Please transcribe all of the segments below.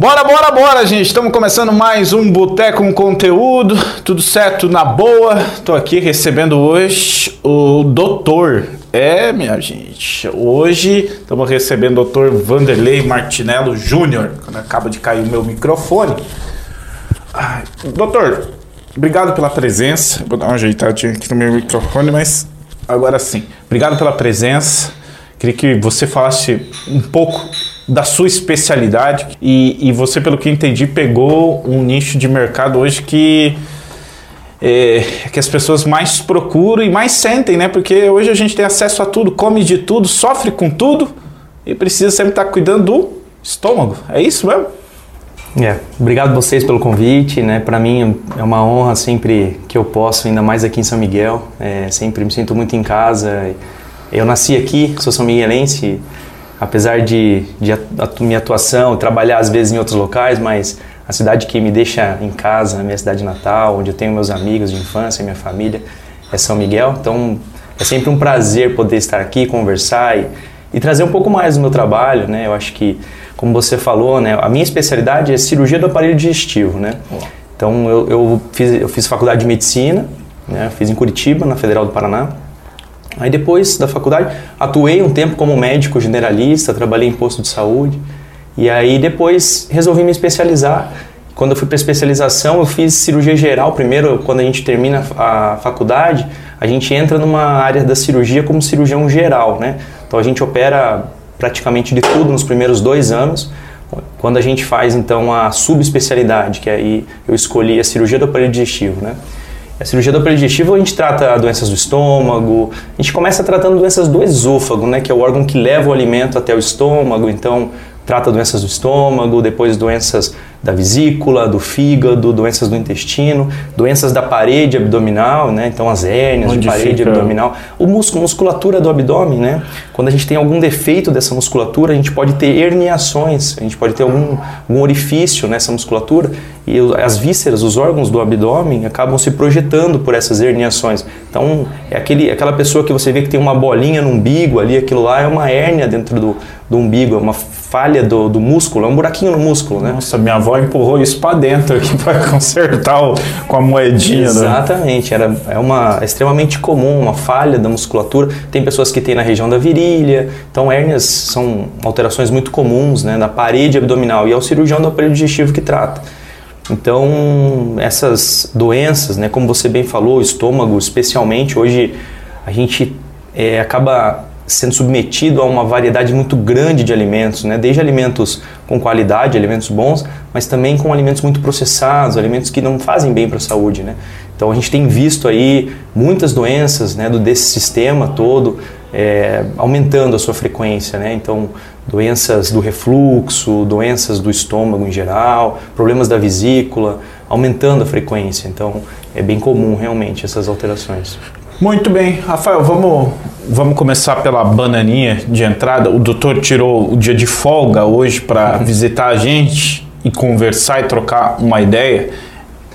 Bora, bora, bora, gente. Estamos começando mais um Boteco com Conteúdo. Tudo certo, na boa. Tô aqui recebendo hoje o doutor. É, minha gente. Hoje estamos recebendo o doutor Vanderlei Martinello Júnior. Acaba de cair o meu microfone. Ai, doutor, obrigado pela presença. Vou dar uma ajeitadinha aqui no meu microfone, mas agora sim. Obrigado pela presença. Queria que você falasse um pouco da sua especialidade e, e você, pelo que entendi, pegou um nicho de mercado hoje que é, que as pessoas mais procuram e mais sentem, né? Porque hoje a gente tem acesso a tudo, come de tudo, sofre com tudo e precisa sempre estar cuidando do estômago. É isso mesmo? É, obrigado vocês pelo convite, né? Para mim é uma honra sempre que eu posso, ainda mais aqui em São Miguel. É, sempre me sinto muito em casa. Eu nasci aqui, sou são miguelense apesar de, de a, minha atuação, trabalhar às vezes em outros locais, mas a cidade que me deixa em casa, a minha cidade natal, onde eu tenho meus amigos de infância, minha família, é São Miguel. Então é sempre um prazer poder estar aqui, conversar e, e trazer um pouco mais do meu trabalho, né? Eu acho que, como você falou, né, a minha especialidade é cirurgia do aparelho digestivo, né? Então eu, eu, fiz, eu fiz faculdade de medicina, né? Fiz em Curitiba, na Federal do Paraná. Aí depois da faculdade, atuei um tempo como médico generalista, trabalhei em posto de saúde. E aí depois resolvi me especializar. Quando eu fui para especialização, eu fiz cirurgia geral. Primeiro, quando a gente termina a faculdade, a gente entra numa área da cirurgia como cirurgião geral, né? Então a gente opera praticamente de tudo nos primeiros dois anos. Quando a gente faz então a subespecialidade, que aí eu escolhi a cirurgia do aparelho digestivo, né? A cirurgia do digestivo a gente trata doenças do estômago, a gente começa tratando doenças do esôfago, né, que é o órgão que leva o alimento até o estômago, então trata doenças do estômago, depois doenças da vesícula, do fígado, doenças do intestino, doenças da parede abdominal, né? Então as hérnias Onde de parede fica? abdominal, o músculo, musculatura do abdômen, né? Quando a gente tem algum defeito dessa musculatura, a gente pode ter herniações, a gente pode ter algum, algum orifício nessa musculatura e as vísceras, os órgãos do abdômen acabam se projetando por essas herniações. Então é aquele, aquela pessoa que você vê que tem uma bolinha no umbigo ali, aquilo lá é uma hérnia dentro do, do umbigo, é uma falha do, do músculo, é um buraquinho no músculo, né? Nossa, minha avó empurrou isso para dentro aqui para consertar o, com a moedinha. Né? Exatamente, era, é, uma, é extremamente comum, uma falha da musculatura. Tem pessoas que têm na região da virilha, então hérnias são alterações muito comuns né, na parede abdominal e é o cirurgião do aparelho digestivo que trata. Então, essas doenças, né, como você bem falou, o estômago especialmente, hoje a gente é, acaba sendo submetido a uma variedade muito grande de alimentos, né? desde alimentos com qualidade, alimentos bons, mas também com alimentos muito processados, alimentos que não fazem bem para a saúde. Né? Então a gente tem visto aí muitas doenças né, desse sistema todo é, aumentando a sua frequência. Né? Então doenças do refluxo, doenças do estômago em geral, problemas da vesícula, aumentando a frequência. Então é bem comum realmente essas alterações. Muito bem, Rafael, vamos, vamos começar pela bananinha de entrada. O doutor tirou o dia de folga hoje para visitar a gente e conversar e trocar uma ideia.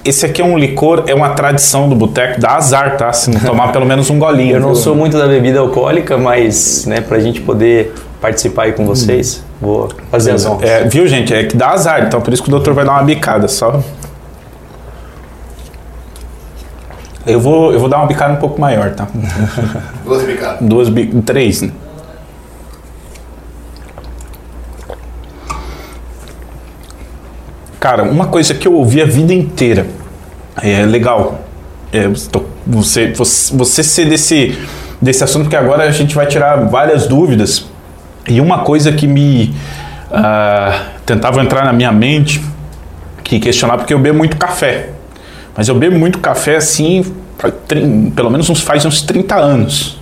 Esse aqui é um licor, é uma tradição do boteco, dá azar, tá? Se não tomar pelo menos um golinho. Eu não viu? sou muito da bebida alcoólica, mas né, para a gente poder participar aí com vocês, hum. vou fazer as honras. É, viu, gente? É que dá azar, então por isso que o doutor vai dar uma bicada, só Eu vou, eu vou dar uma bicada um pouco maior, tá? Duas bicadas? Duas bicadas. Três, né? Cara, uma coisa que eu ouvi a vida inteira é legal. É, você, você, você ser desse, desse assunto, porque agora a gente vai tirar várias dúvidas. E uma coisa que me uh, tentava entrar na minha mente, que questionar, porque eu bebo muito café. Mas eu bebo muito café assim, pelo menos uns, faz uns 30 anos.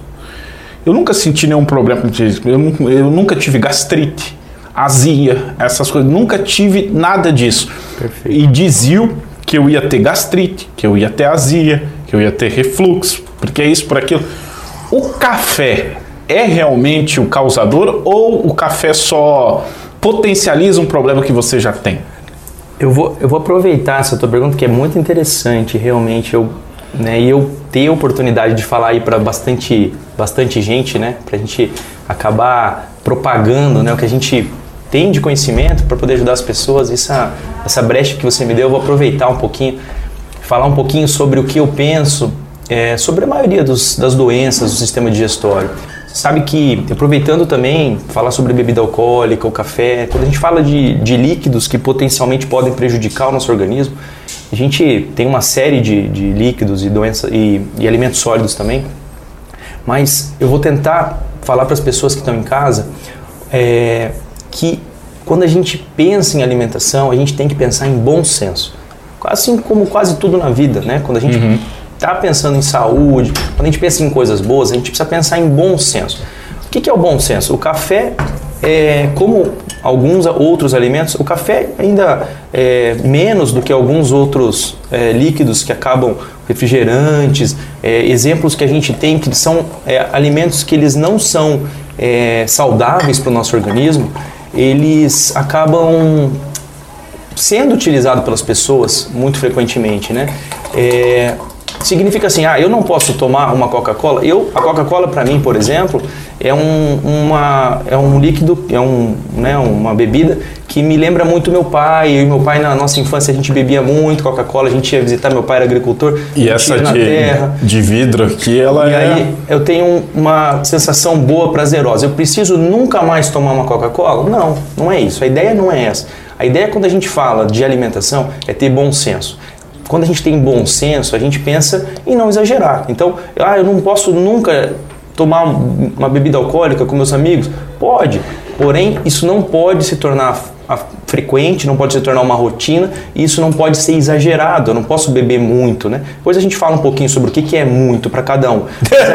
Eu nunca senti nenhum problema com. Eu, eu nunca tive gastrite, azia, essas coisas. Nunca tive nada disso. Perfeito. E diziam que eu ia ter gastrite, que eu ia ter azia, que eu ia ter refluxo, porque é isso, por aquilo. O café é realmente o causador ou o café só potencializa um problema que você já tem? Eu vou, eu vou aproveitar essa tua pergunta que é muito interessante, realmente. Eu, né, e eu ter a oportunidade de falar aí para bastante, bastante gente, né, para a gente acabar propagando né, o que a gente tem de conhecimento para poder ajudar as pessoas. Essa, essa brecha que você me deu, eu vou aproveitar um pouquinho, falar um pouquinho sobre o que eu penso é, sobre a maioria dos, das doenças do sistema digestório. Sabe que, aproveitando também, falar sobre bebida alcoólica, o café, quando a gente fala de, de líquidos que potencialmente podem prejudicar o nosso organismo, a gente tem uma série de, de líquidos e, doenças, e, e alimentos sólidos também, mas eu vou tentar falar para as pessoas que estão em casa é, que quando a gente pensa em alimentação, a gente tem que pensar em bom senso. Assim como quase tudo na vida, né? Quando a gente uhum está pensando em saúde, quando a gente pensa em coisas boas, a gente precisa pensar em bom senso. O que, que é o bom senso? O café, é, como alguns outros alimentos, o café ainda é menos do que alguns outros é, líquidos que acabam refrigerantes, é, exemplos que a gente tem que são é, alimentos que eles não são é, saudáveis para o nosso organismo, eles acabam sendo utilizados pelas pessoas muito frequentemente, né? Significa assim, ah, eu não posso tomar uma Coca-Cola. Eu, a Coca-Cola para mim, por exemplo, é um, uma, é um líquido, é um, né, uma bebida que me lembra muito meu pai. Eu e meu pai na nossa infância a gente bebia muito Coca-Cola, a gente ia visitar meu pai era agricultor. E essa de, terra. de vidro aqui, ela e é. E aí eu tenho uma sensação boa, prazerosa. Eu preciso nunca mais tomar uma Coca-Cola? Não, não é isso. A ideia não é essa. A ideia quando a gente fala de alimentação é ter bom senso quando a gente tem bom senso, a gente pensa em não exagerar. Então, ah, eu não posso nunca tomar uma bebida alcoólica com meus amigos? Pode, porém isso não pode se tornar frequente, não pode se tornar uma rotina e isso não pode ser exagerado. Eu não posso beber muito, né? Depois a gente fala um pouquinho sobre o que, que é muito para cada um.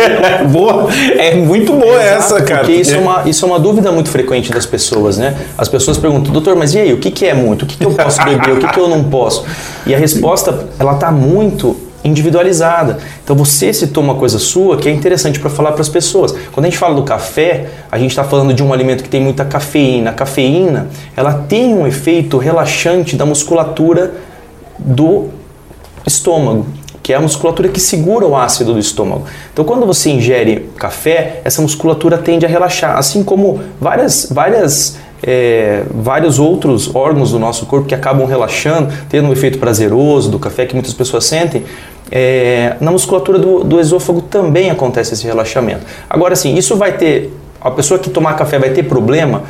boa, é muito boa Exato, essa, cara. Porque isso é, uma, isso é uma dúvida muito frequente das pessoas, né? As pessoas perguntam, doutor, mas e aí, o que, que é muito? O que, que eu posso beber? O que, que eu não posso? E a resposta, ela está muito individualizada. Então você citou uma coisa sua que é interessante para falar para as pessoas. Quando a gente fala do café, a gente está falando de um alimento que tem muita cafeína. A cafeína ela tem um efeito relaxante da musculatura do estômago que é a musculatura que segura o ácido do estômago. Então, quando você ingere café, essa musculatura tende a relaxar, assim como várias, várias é, vários outros órgãos do nosso corpo que acabam relaxando, tendo um efeito prazeroso do café que muitas pessoas sentem. É, na musculatura do, do esôfago também acontece esse relaxamento. Agora, sim, isso vai ter. A pessoa que tomar café vai ter problema?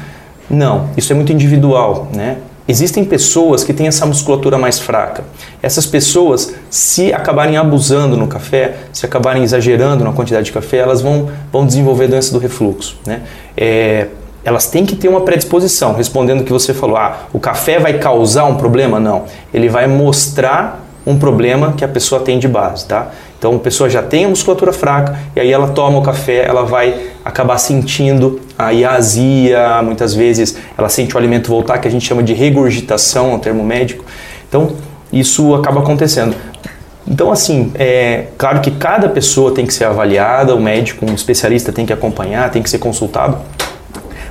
Não, isso é muito individual, né? Existem pessoas que têm essa musculatura mais fraca. Essas pessoas, se acabarem abusando no café, se acabarem exagerando na quantidade de café, elas vão, vão desenvolver doença do refluxo. Né? É, elas têm que ter uma predisposição. Respondendo o que você falou, ah, o café vai causar um problema? Não. Ele vai mostrar um problema que a pessoa tem de base, tá? Então a pessoa já tem a musculatura fraca e aí ela toma o café, ela vai acabar sentindo a azia, muitas vezes ela sente o alimento voltar, que a gente chama de regurgitação, é um termo médico. Então isso acaba acontecendo. Então, assim, é claro que cada pessoa tem que ser avaliada, o médico, um especialista tem que acompanhar, tem que ser consultado,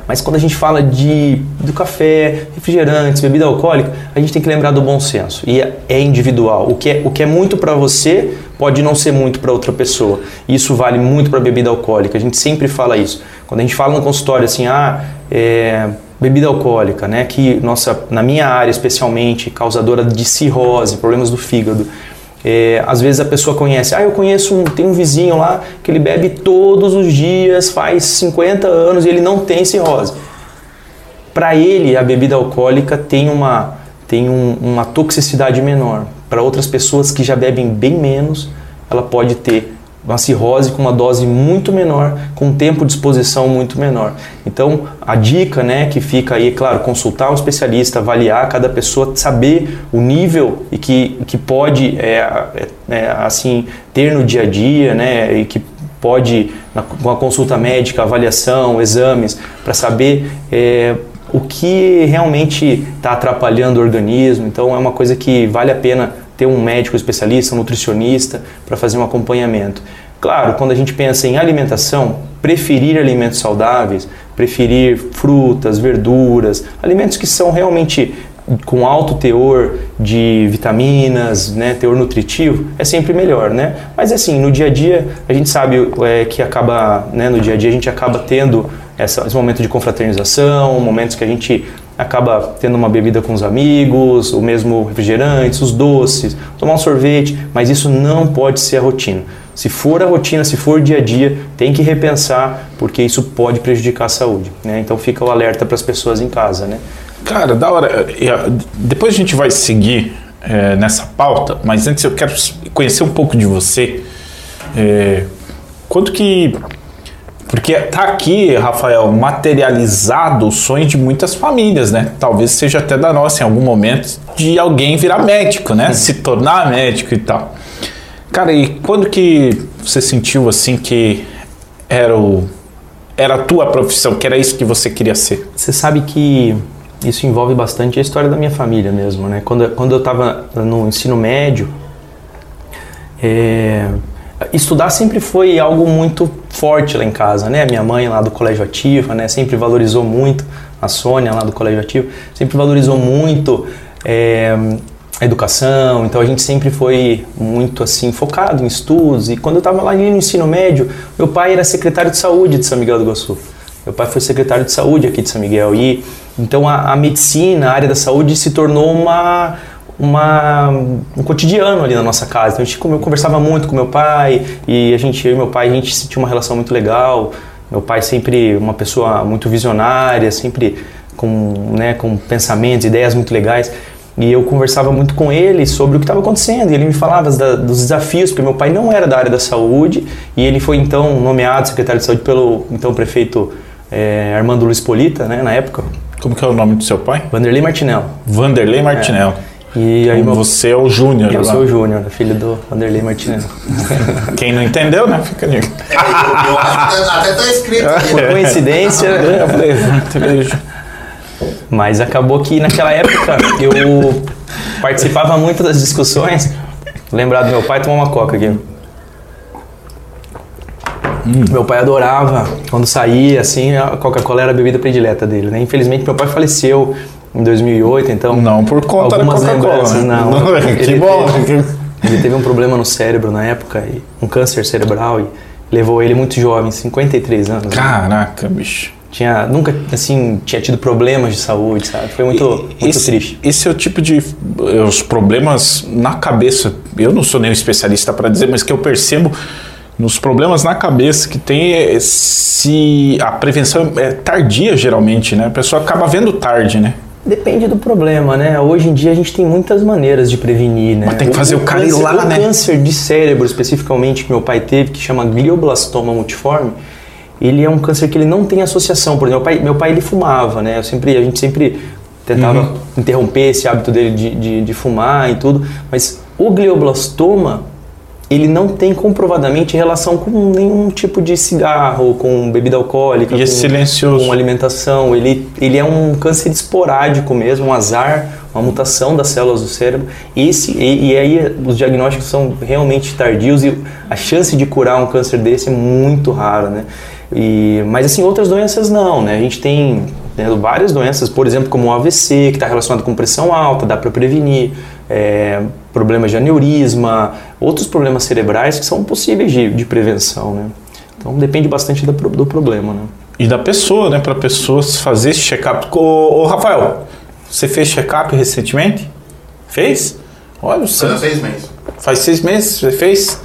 mas quando a gente fala de do café, refrigerantes, bebida alcoólica, a gente tem que lembrar do bom senso. E é, é individual. O que é, o que é muito para você pode não ser muito para outra pessoa. Isso vale muito para bebida alcoólica. A gente sempre fala isso. Quando a gente fala no consultório assim, ah, é, bebida alcoólica, né, que nossa, na minha área especialmente, causadora de cirrose, problemas do fígado. É, às vezes a pessoa conhece, ah, eu conheço um, tem um vizinho lá que ele bebe todos os dias, faz 50 anos e ele não tem cirrose. Para ele, a bebida alcoólica tem uma, tem um, uma toxicidade menor. Para outras pessoas que já bebem bem menos, ela pode ter uma cirrose com uma dose muito menor, com um tempo de exposição muito menor. Então, a dica, né, que fica aí, claro, consultar um especialista, avaliar cada pessoa, saber o nível e que, que pode, é, é, é, assim, ter no dia a dia, né, e que pode, com a consulta médica, avaliação, exames, para saber é, o que realmente está atrapalhando o organismo. Então, é uma coisa que vale a pena ter um médico especialista, um nutricionista para fazer um acompanhamento. Claro, quando a gente pensa em alimentação, preferir alimentos saudáveis, preferir frutas, verduras, alimentos que são realmente com alto teor de vitaminas, né, teor nutritivo, é sempre melhor, né? Mas assim, no dia a dia, a gente sabe é, que acaba, né, no dia a dia a gente acaba tendo essa, esse momento de confraternização, momentos que a gente acaba tendo uma bebida com os amigos, o mesmo refrigerantes, os doces, tomar um sorvete, mas isso não pode ser a rotina. Se for a rotina, se for dia a dia, tem que repensar, porque isso pode prejudicar a saúde. Né? Então fica o alerta para as pessoas em casa. Né? Cara, da hora. Depois a gente vai seguir é, nessa pauta, mas antes eu quero conhecer um pouco de você. É, quanto que porque tá aqui, Rafael, materializado o sonho de muitas famílias, né? Talvez seja até da nossa em algum momento de alguém virar médico, né? Se tornar médico e tal. Cara, e quando que você sentiu assim que era o era a tua profissão, que era isso que você queria ser? Você sabe que isso envolve bastante a história da minha família mesmo, né? Quando, quando eu estava no ensino médio, é, estudar sempre foi algo muito forte lá em casa, né? Minha mãe lá do Colégio Ativa, né? Sempre valorizou muito, a Sônia lá do Colégio Ativo, sempre valorizou muito é, a educação, então a gente sempre foi muito assim focado em estudos. E quando eu estava lá no ensino médio, meu pai era secretário de saúde de São Miguel do Iguaçu. Meu pai foi secretário de saúde aqui de São Miguel e então a, a medicina, a área da saúde se tornou uma uma, um cotidiano ali na nossa casa. Então a gente eu conversava muito com meu pai e a gente, eu e meu pai, a gente tinha uma relação muito legal. Meu pai sempre uma pessoa muito visionária, sempre com, né, com pensamentos, ideias muito legais. E eu conversava muito com ele sobre o que estava acontecendo. E ele me falava da, dos desafios, porque meu pai não era da área da saúde e ele foi então nomeado secretário de saúde pelo então prefeito é, Armando Luiz Polita, né, na época. Como que é o nome do seu pai? Vanderlei Martinello. Vanderlei Martinello. É. E aí meu... Você é o Júnior. Eu sou o Júnior, filho do Vanderlei Martinez. Quem não entendeu, né? Fica ali. É, eu, acho que até tá escrito. Por coincidência. É, eu falei, Mas acabou que naquela época eu participava muito das discussões. Lembrar do meu pai tomar uma coca aqui. Hum. Meu pai adorava quando saía, assim, a Coca-Cola era a bebida predileta dele, né? Infelizmente meu pai faleceu em 2008, então. Não por conta algumas da Coca-Cola. Não. não é, que bom. Teve, ele teve um problema no cérebro na época, e um câncer cerebral, e levou ele muito jovem, 53 anos. Né? Caraca, né? bicho. Tinha, nunca, assim, tinha tido problemas de saúde, sabe? Foi muito, muito esse, triste. Esse é o tipo de... Os problemas na cabeça, eu não sou nenhum especialista para dizer, mas que eu percebo nos problemas na cabeça que tem é se a prevenção é tardia geralmente, né? A pessoa acaba vendo tarde, né? Depende do problema, né? Hoje em dia a gente tem muitas maneiras de prevenir, né? Mas tem que fazer o, o cara câncer, ir lá, o né? O câncer de cérebro, especificamente, que meu pai teve, que chama glioblastoma multiforme, ele é um câncer que ele não tem associação. Por exemplo, meu pai, meu pai ele fumava, né? Eu sempre, a gente sempre tentava uhum. interromper esse hábito dele de, de, de fumar e tudo, mas o glioblastoma ele não tem comprovadamente relação com nenhum tipo de cigarro, com bebida alcoólica, e com, silencioso. com alimentação. Ele, ele é um câncer esporádico mesmo, um azar, uma mutação das células do cérebro. Esse, e, e aí os diagnósticos são realmente tardios e a chance de curar um câncer desse é muito rara, né? E, mas assim, outras doenças não, né? A gente tem né, várias doenças, por exemplo, como o AVC, que está relacionado com pressão alta, dá para prevenir é, problemas de aneurisma, outros problemas cerebrais que são possíveis de, de prevenção, né? Então depende bastante do, do problema, né? E da pessoa, né? Para pessoas fazer esse check-up. Ô, ô, Rafael, você fez check-up recentemente? Fez? Olha, você. Faz seis meses. Faz seis meses você fez?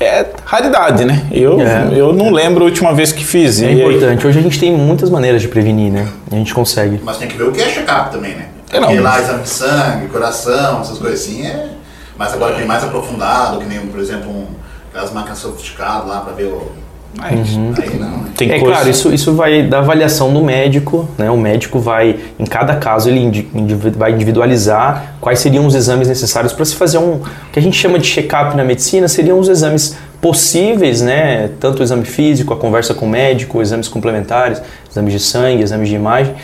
É raridade, né? Eu, é. eu não lembro a última vez que fiz. É importante. Aí? Hoje a gente tem muitas maneiras de prevenir, né? A gente consegue. Mas tem que ver o que é check-up também, né? É, não. Porque lá exame de sangue, coração, essas coisas assim, é. Mas agora tem mais aprofundado, que nem, por exemplo, um, aquelas máquinas sofisticadas lá para ver o. Mas, uhum. aí não, né? Tem é coisa... claro, isso, isso vai da avaliação do médico, né? O médico vai, em cada caso, ele vai individualizar quais seriam os exames necessários para se fazer um. O que a gente chama de check-up na medicina seriam os exames possíveis, né? Tanto o exame físico, a conversa com o médico, exames complementares, exames de sangue, exames de imagem,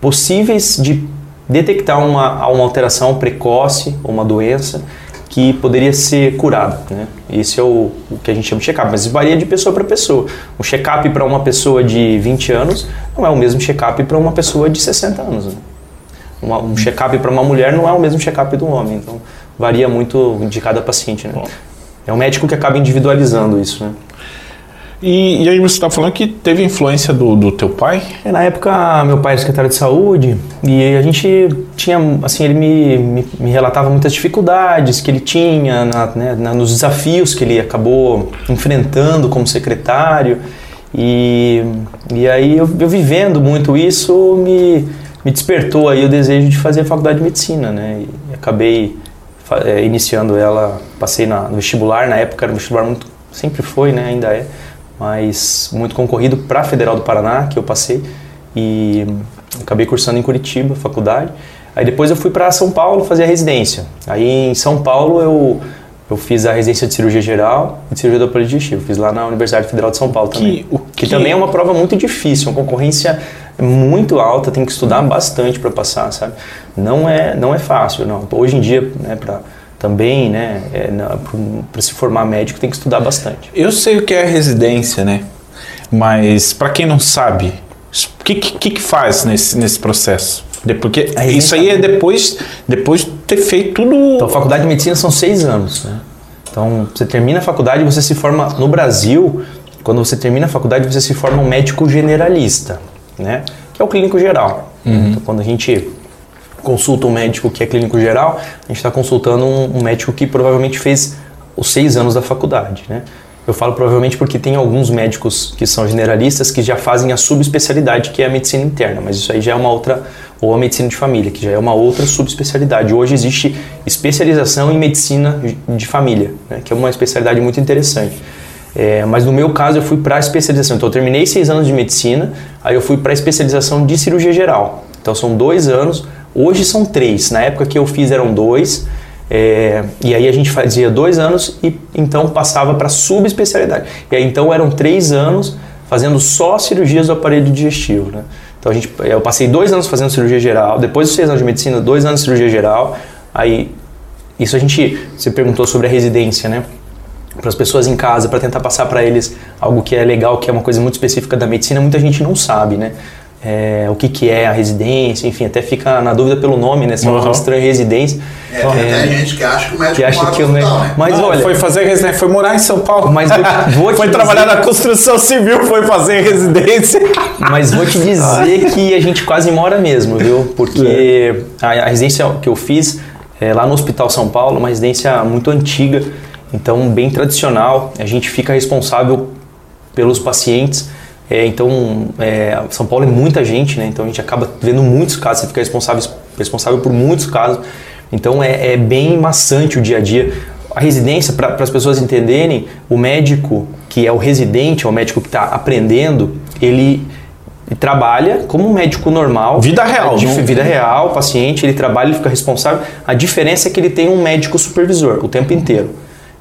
possíveis de detectar uma, uma alteração precoce ou uma doença que poderia ser curada. Né? Esse é o, o que a gente chama de check-up, mas varia de pessoa para pessoa. Um check-up para uma pessoa de 20 anos não é o mesmo check-up para uma pessoa de 60 anos. Né? Uma, um check-up para uma mulher não é o mesmo check-up do homem, então varia muito de cada paciente. Né? É o médico que acaba individualizando isso. Né? E, e aí você está falando que teve influência do, do teu pai? É, na época, meu pai era secretário de saúde e a gente tinha, assim, ele me, me, me relatava muitas dificuldades que ele tinha na, né, na, nos desafios que ele acabou enfrentando como secretário. E, e aí eu, eu vivendo muito isso me, me despertou aí o desejo de fazer a faculdade de medicina, né? E acabei é, iniciando ela, passei na, no vestibular, na época era um vestibular muito, sempre foi, né? Ainda é mas muito concorrido para a Federal do Paraná, que eu passei, e acabei cursando em Curitiba, faculdade. Aí depois eu fui para São Paulo fazer a residência. Aí em São Paulo eu, eu fiz a residência de cirurgia geral e de cirurgia do digestivo. Fiz lá na Universidade Federal de São Paulo também. Que, que... que também é uma prova muito difícil, uma concorrência muito alta, tem que estudar bastante para passar, sabe? Não é, não é fácil, não. Hoje em dia, né, para também, né, é, para se formar médico tem que estudar bastante. Eu sei o que é residência, né? Mas para quem não sabe, o que, que, que faz nesse, nesse processo? Porque isso aí é depois, depois de ter feito tudo. Então, a faculdade de medicina são seis anos. Né? Então, você termina a faculdade você se forma. No Brasil, quando você termina a faculdade, você se forma um médico generalista, né? que é o clínico geral. Uhum. Então, quando a gente consulta um médico que é clínico geral, a gente está consultando um, um, médico que provavelmente fez os seis anos da faculdade, né? Eu falo provavelmente porque tem alguns médicos que são generalistas que já fazem a subespecialidade que é a medicina interna, mas isso aí já é uma outra ou a medicina de família, que já é uma outra subespecialidade. Hoje existe especialização em medicina de família, né? que é uma especialidade muito interessante. É, mas no meu caso eu fui para a especialização. Então eu terminei seis anos de medicina, aí eu fui para a especialização de cirurgia geral. Então são dois anos Hoje são três. Na época que eu fiz eram dois. É, e aí a gente fazia dois anos e então passava para subespecialidade. E aí então eram três anos fazendo só cirurgias do aparelho digestivo. Né? Então a gente, eu passei dois anos fazendo cirurgia geral, depois dos seis anos de medicina, dois anos de cirurgia geral. Aí isso a gente, você perguntou sobre a residência, né? Para as pessoas em casa, para tentar passar para eles algo que é legal, que é uma coisa muito específica da medicina, muita gente não sabe, né? É, o que, que é a residência, enfim, até fica na dúvida pelo nome, né? Se é uma estranha residência. É, tem é, gente que acha que o médico que acha que o médico, né? Mas Não, olha, foi fazer residência, foi morar em São Paulo. Mas vou, vou foi dizer, trabalhar na construção civil, foi fazer residência. Mas vou te dizer que a gente quase mora mesmo, viu? Porque é. a, a residência que eu fiz é, lá no Hospital São Paulo, uma residência muito antiga, então bem tradicional. A gente fica responsável pelos pacientes é, então, é, São Paulo é muita gente, né? Então a gente acaba vendo muitos casos, você fica responsável, responsável por muitos casos. Então é, é bem maçante o dia a dia. A residência, para as pessoas entenderem, o médico que é o residente, é o médico que está aprendendo, ele trabalha como um médico normal. Vida real. Não... Vida real, paciente, ele trabalha, ele fica responsável. A diferença é que ele tem um médico supervisor o tempo inteiro.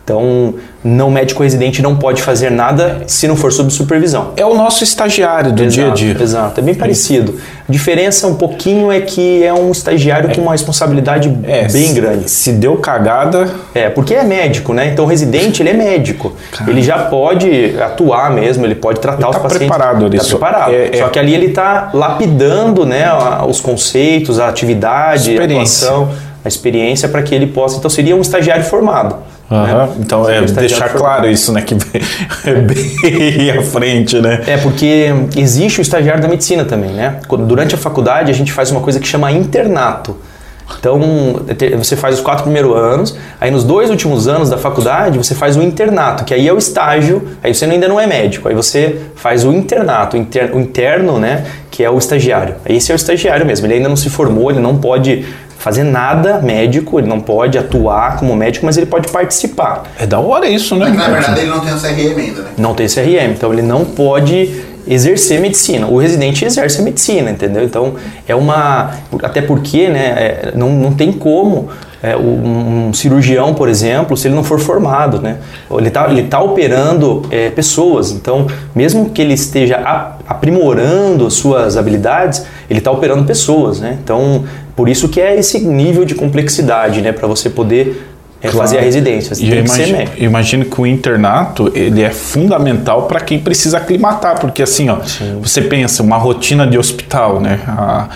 Então, não médico residente não pode fazer nada se não for sob supervisão. É o nosso estagiário do exato, dia a dia. Exato, é bem parecido. A diferença um pouquinho é que é um estagiário é. com uma responsabilidade é, bem se, grande. Se deu cagada. É, porque é médico, né? Então o residente ele é médico. Ele já pode atuar mesmo, ele pode tratar ele os tá pacientes. Preparado ali. Tá preparado. É, Só que ali ele está lapidando né, os conceitos, a atividade, a atuação, a experiência para que ele possa. Então seria um estagiário formado. Uhum. Né? Então, é deixar claro isso, né? Que é bem à frente, né? É, porque existe o estagiário da medicina também, né? Durante a faculdade, a gente faz uma coisa que chama internato. Então, você faz os quatro primeiros anos, aí nos dois últimos anos da faculdade, você faz o internato, que aí é o estágio, aí você ainda não é médico, aí você faz o internato, o interno, né, que é o estagiário. Esse é o estagiário mesmo, ele ainda não se formou, ele não pode fazer nada médico, ele não pode atuar como médico, mas ele pode participar. É da hora isso, né? Mas na verdade ele não tem o CRM ainda, né? Não tem o CRM, então ele não pode exercer medicina. O residente exerce medicina, entendeu? Então é uma. Até porque, né, é, não, não tem como. É, um, um, cirurgião, por exemplo, se ele não for formado, né? Ele está ele tá operando é, pessoas, então, mesmo que ele esteja aprimorando as suas habilidades, ele está operando pessoas, né? Então, por isso que é esse nível de complexidade, né, para você poder é, claro. fazer a residência. Você e tem imagino, que ser imagino que o internato ele é fundamental para quem precisa aclimatar, porque assim, ó, você pensa uma rotina de hospital, né, a,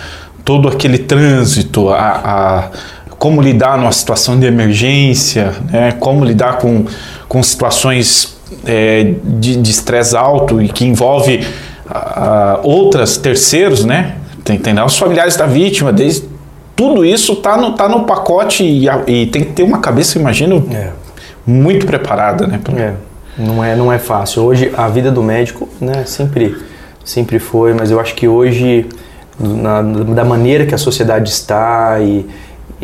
todo aquele trânsito, a, a como lidar numa situação de emergência, né, como lidar com, com situações é, de estresse alto e que envolve a, a outras terceiros, né? Tem, tem os familiares da vítima, desde, tudo isso tá no, tá no pacote e, e tem que ter uma cabeça, imagino, é. muito preparada, né? Pra... É. Não é, não é fácil. Hoje a vida do médico, né, sempre, sempre foi, mas eu acho que hoje, na, da maneira que a sociedade está e,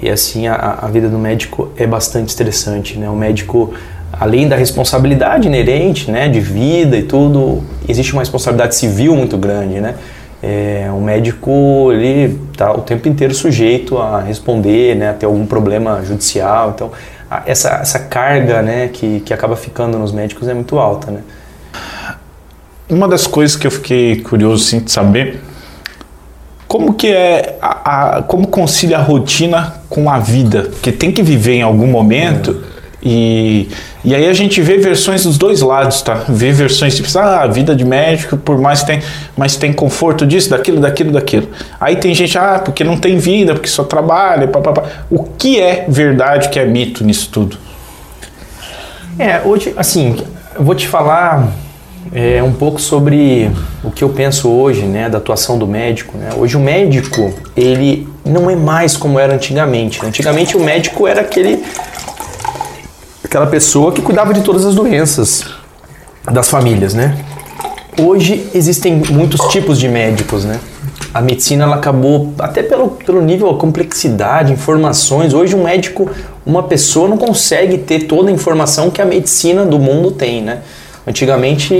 e assim, a, a vida do médico é bastante estressante, né? O médico além da responsabilidade inerente, né, de vida e tudo, existe uma responsabilidade civil muito grande, né? É, o médico ele está o tempo inteiro sujeito a responder, né, a ter algum problema judicial. Então, a, essa, essa carga né, que, que acaba ficando nos médicos é muito alta. Né? Uma das coisas que eu fiquei curioso sim, de saber como que é a, a, como concilia a rotina com a vida, porque tem que viver em algum momento. É e, e aí a gente vê versões dos dois lados, tá? Vê versões tipo, ah, vida de médico, por mais tem, mas tem conforto disso, daquilo, daquilo, daquilo. Aí tem gente, ah, porque não tem vida, porque só trabalha, papapá. O que é verdade, que é mito nisso tudo? É, hoje, assim, eu vou te falar é, um pouco sobre o que eu penso hoje, né, da atuação do médico. Né? Hoje o médico, ele não é mais como era antigamente. Antigamente o médico era aquele aquela pessoa que cuidava de todas as doenças das famílias, né? Hoje existem muitos tipos de médicos, né? A medicina ela acabou até pelo, pelo nível, complexidade, informações. Hoje um médico, uma pessoa não consegue ter toda a informação que a medicina do mundo tem, né? Antigamente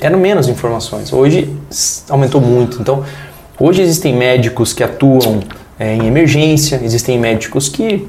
eram menos informações. Hoje aumentou muito. Então hoje existem médicos que atuam é, em emergência, existem médicos que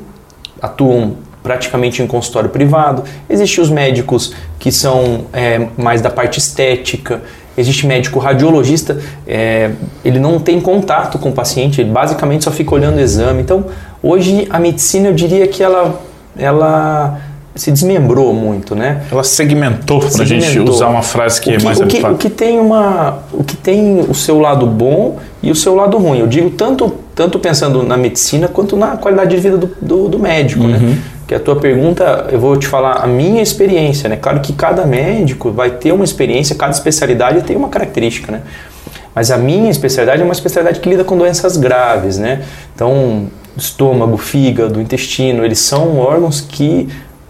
atuam praticamente em consultório privado. Existem os médicos que são é, mais da parte estética. Existe médico radiologista, é, ele não tem contato com o paciente, ele basicamente só fica olhando o exame. Então, hoje a medicina, eu diria que ela, ela se desmembrou muito, né? Ela segmentou, para a gente usar uma frase que, que é mais o que, o que tem uma O que tem o seu lado bom e o seu lado ruim. Eu digo tanto, tanto pensando na medicina quanto na qualidade de vida do, do, do médico, né? uhum. né? Que a tua pergunta, eu vou te falar a minha experiência, né? Claro que cada médico vai ter uma experiência, cada especialidade tem uma característica, né? Mas a minha especialidade é uma especialidade que lida com doenças graves, né? Então, estômago, fígado, intestino, eles são órgãos que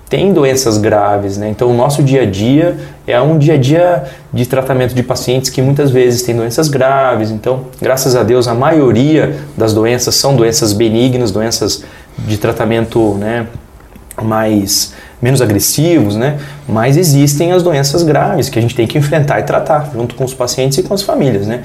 têm doenças graves, né? Então, o nosso dia a dia é um dia a dia de tratamento de pacientes que muitas vezes têm doenças graves. Então, graças a Deus, a maioria das doenças são doenças benignas, doenças de tratamento, né? Mais menos agressivos, né? Mas existem as doenças graves que a gente tem que enfrentar e tratar junto com os pacientes e com as famílias, né?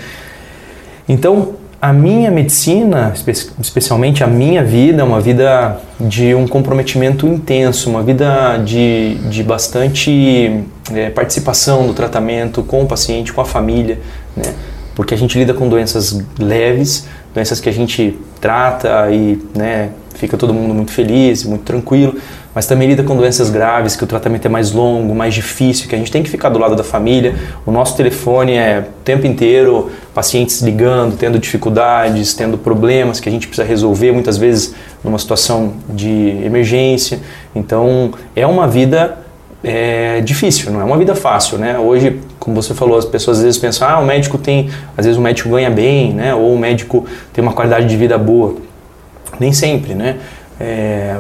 Então, a minha medicina, especialmente a minha vida, é uma vida de um comprometimento intenso, uma vida de, de bastante é, participação no tratamento com o paciente, com a família, né? Porque a gente lida com doenças leves, doenças que a gente trata e né, fica todo mundo muito feliz, muito tranquilo, mas também lida com doenças graves, que o tratamento é mais longo, mais difícil, que a gente tem que ficar do lado da família. O nosso telefone é o tempo inteiro, pacientes ligando, tendo dificuldades, tendo problemas que a gente precisa resolver, muitas vezes numa situação de emergência. Então, é uma vida é, difícil, não é uma vida fácil, né? Hoje, como você falou, as pessoas às vezes pensam, ah, o médico tem, às vezes o médico ganha bem, né? Ou o médico tem uma qualidade de vida boa. Nem sempre, né? É,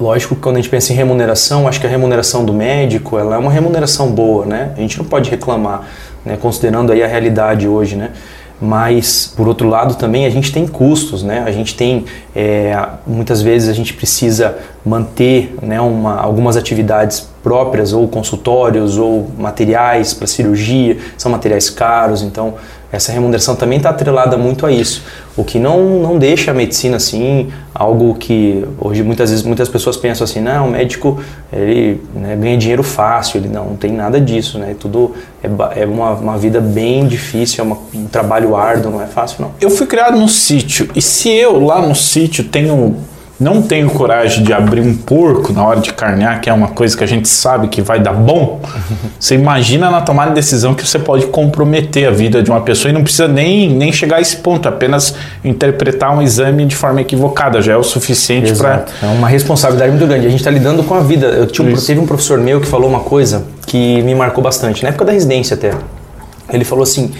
Lógico que quando a gente pensa em remuneração, acho que a remuneração do médico ela é uma remuneração boa, né? A gente não pode reclamar, né? considerando aí a realidade hoje, né? Mas, por outro lado, também a gente tem custos, né? A gente tem, é, muitas vezes a gente precisa manter né, uma, algumas atividades próprias, ou consultórios, ou materiais para cirurgia, são materiais caros, então essa remuneração também está atrelada muito a isso, o que não, não deixa a medicina assim algo que hoje muitas vezes muitas pessoas pensam assim, não, o médico ele né, ganha dinheiro fácil, ele não, não, tem nada disso, né? Tudo é, é uma, uma vida bem difícil, é uma, um trabalho árduo, não é fácil não. Eu fui criado no sítio e se eu lá no sítio tenho não tenho coragem de abrir um porco na hora de carnear, que é uma coisa que a gente sabe que vai dar bom, você imagina na tomada de decisão que você pode comprometer a vida de uma pessoa e não precisa nem, nem chegar a esse ponto, apenas interpretar um exame de forma equivocada já é o suficiente para. É uma responsabilidade muito grande. A gente está lidando com a vida. Eu tinha um, teve um professor meu que falou uma coisa que me marcou bastante, na época da residência até. Ele falou assim: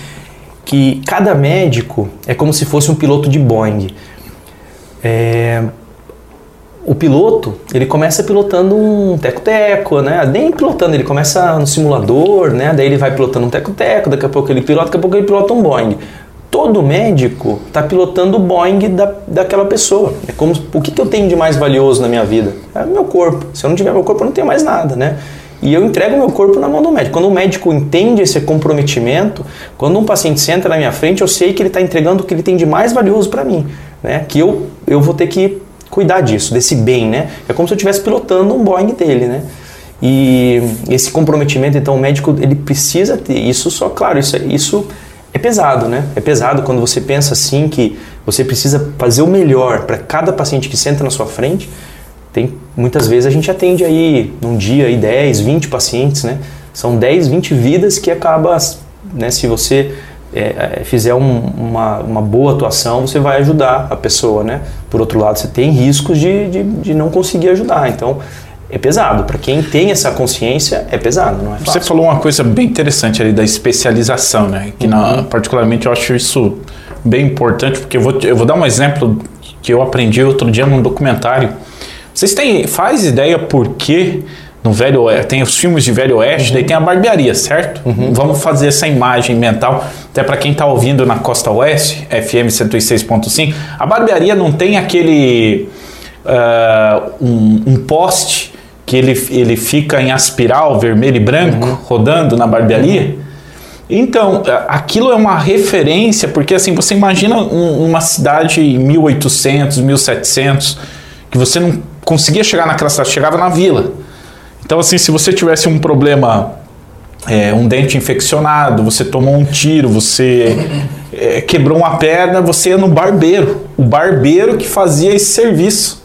que cada médico é como se fosse um piloto de Boeing. É, o piloto, ele começa pilotando um teco-teco, né? Nem pilotando, ele começa no simulador, né? Daí ele vai pilotando um teco-teco, daqui a pouco ele pilota, daqui a pouco ele pilota um Boeing. Todo médico está pilotando o Boeing da, daquela pessoa. É como o que, que eu tenho de mais valioso na minha vida? É o meu corpo. Se eu não tiver meu corpo, eu não tenho mais nada, né? E eu entrego meu corpo na mão do médico. Quando o médico entende esse comprometimento, quando um paciente senta na minha frente, eu sei que ele está entregando o que ele tem de mais valioso para mim, né? Que eu, eu vou ter que cuidar disso, desse bem, né? É como se eu estivesse pilotando um Boeing dele, né? E esse comprometimento, então, o médico ele precisa ter isso. Só, claro, isso, é, isso é pesado, né? É pesado quando você pensa assim que você precisa fazer o melhor para cada paciente que senta na sua frente. Tem muitas vezes a gente atende aí num dia aí 10, 20 pacientes, né? São 10, 20 vidas que acaba, né, se você é, é, fizer um, uma, uma boa atuação, você vai ajudar a pessoa, né? Por outro lado, você tem riscos de, de, de não conseguir ajudar. Então, é pesado. Para quem tem essa consciência, é pesado, não é fácil. Você falou uma coisa bem interessante ali da especialização, né? Que, uhum. na, particularmente, eu acho isso bem importante, porque eu vou, eu vou dar um exemplo que eu aprendi outro dia num documentário. Vocês têm, faz ideia por que no Velho Oeste, tem os filmes de Velho Oeste, uhum. daí tem a barbearia, certo? Uhum. Vamos fazer essa imagem mental, até para quem está ouvindo na Costa Oeste, FM 106.5, a barbearia não tem aquele uh, um, um, poste que ele, ele fica em aspiral vermelho e branco uhum. rodando na barbearia? Então, aquilo é uma referência, porque assim, você imagina um, uma cidade em 1800, 1700, que você não conseguia chegar naquela cidade, chegava na vila. Então, assim, se você tivesse um problema, é, um dente infeccionado, você tomou um tiro, você é, quebrou uma perna, você ia no barbeiro. O barbeiro que fazia esse serviço.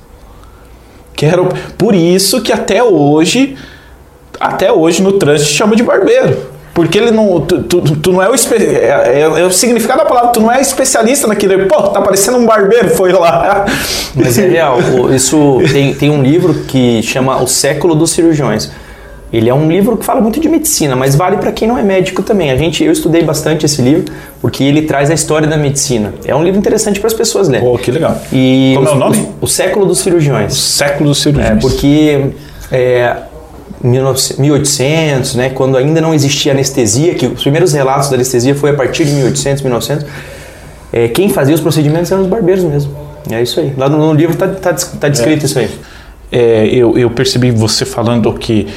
Que era, por isso que até hoje, até hoje no trânsito chama de barbeiro. Porque ele não. Tu, tu, tu não é o. É, é, é, o significado da palavra, tu não é especialista naquilo. Pô, tá parecendo um barbeiro, foi lá. Mas é real. Isso tem, tem um livro que chama O Século dos Cirurgiões. Ele é um livro que fala muito de medicina, mas vale para quem não é médico também. A gente, eu estudei bastante esse livro porque ele traz a história da medicina. É um livro interessante para as pessoas lerem. Pô, que legal. E Como os, é o nome? O, o Século dos Cirurgiões. O Século dos Cirurgiões. É, porque é, 1800, né, quando ainda não existia anestesia, que os primeiros relatos da anestesia foi a partir de 1800, 1900, é, quem fazia os procedimentos eram os barbeiros mesmo. É isso aí. Lá no, no livro está tá, tá descrito é. isso aí. É, eu, eu percebi você falando que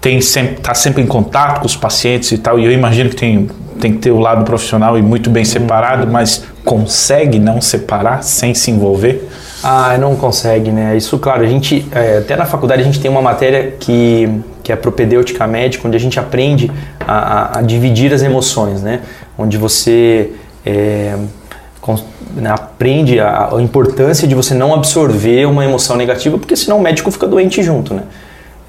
tem sempre está sempre em contato com os pacientes e tal e eu imagino que tem tem que ter o lado profissional e muito bem separado uhum. mas consegue não separar sem se envolver ah, não consegue, né? Isso, claro, a gente, é, até na faculdade a gente tem uma matéria que, que é propedêutica médica, onde a gente aprende a, a, a dividir as emoções, né? Onde você é, né, aprende a, a, importância de você não absorver uma emoção negativa, porque senão o médico fica doente junto, né?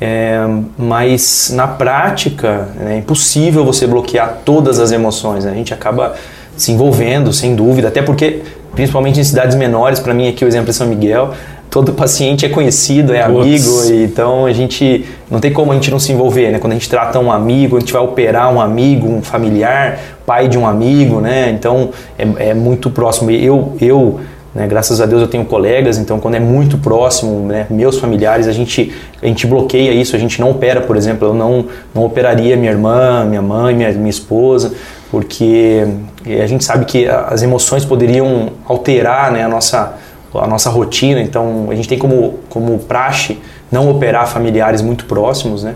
É, mas na prática né, é impossível você bloquear todas as emoções, né? a gente acaba se envolvendo, sem dúvida, até porque principalmente em cidades menores, para mim aqui o exemplo é São Miguel, todo paciente é conhecido, é amigo, então a gente não tem como a gente não se envolver, né? Quando a gente trata um amigo, a gente vai operar um amigo, um familiar, pai de um amigo, né? Então é, é muito próximo. Eu, eu né, graças a Deus eu tenho colegas, então quando é muito próximo, né, meus familiares, a gente, a gente bloqueia isso, a gente não opera, por exemplo, eu não, não operaria minha irmã, minha mãe, minha, minha esposa, porque a gente sabe que as emoções poderiam alterar né, a, nossa, a nossa rotina, então a gente tem como, como praxe não operar familiares muito próximos, né?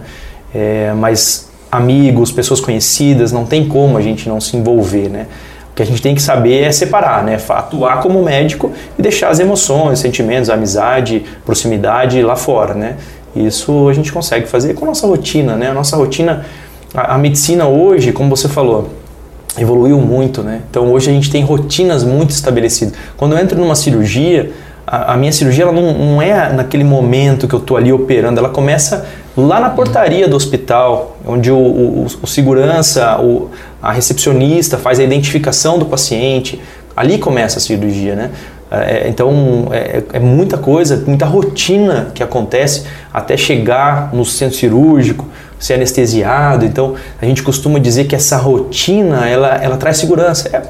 É, mas amigos, pessoas conhecidas, não tem como a gente não se envolver, né? O que a gente tem que saber é separar, né? Atuar como médico e deixar as emoções, sentimentos, amizade, proximidade lá fora, né? Isso a gente consegue fazer com a nossa rotina, né? A nossa rotina, a, a medicina hoje, como você falou, evoluiu muito, né? Então hoje a gente tem rotinas muito estabelecidas. Quando eu entro numa cirurgia, a, a minha cirurgia ela não, não é naquele momento que eu estou ali operando, ela começa lá na portaria do hospital, onde o, o, o segurança, o, a recepcionista faz a identificação do paciente. Ali começa a cirurgia, né? É, então é, é, muita coisa, muita rotina que acontece até chegar no centro cirúrgico, ser anestesiado. Então a gente costuma dizer que essa rotina ela, ela traz segurança. É,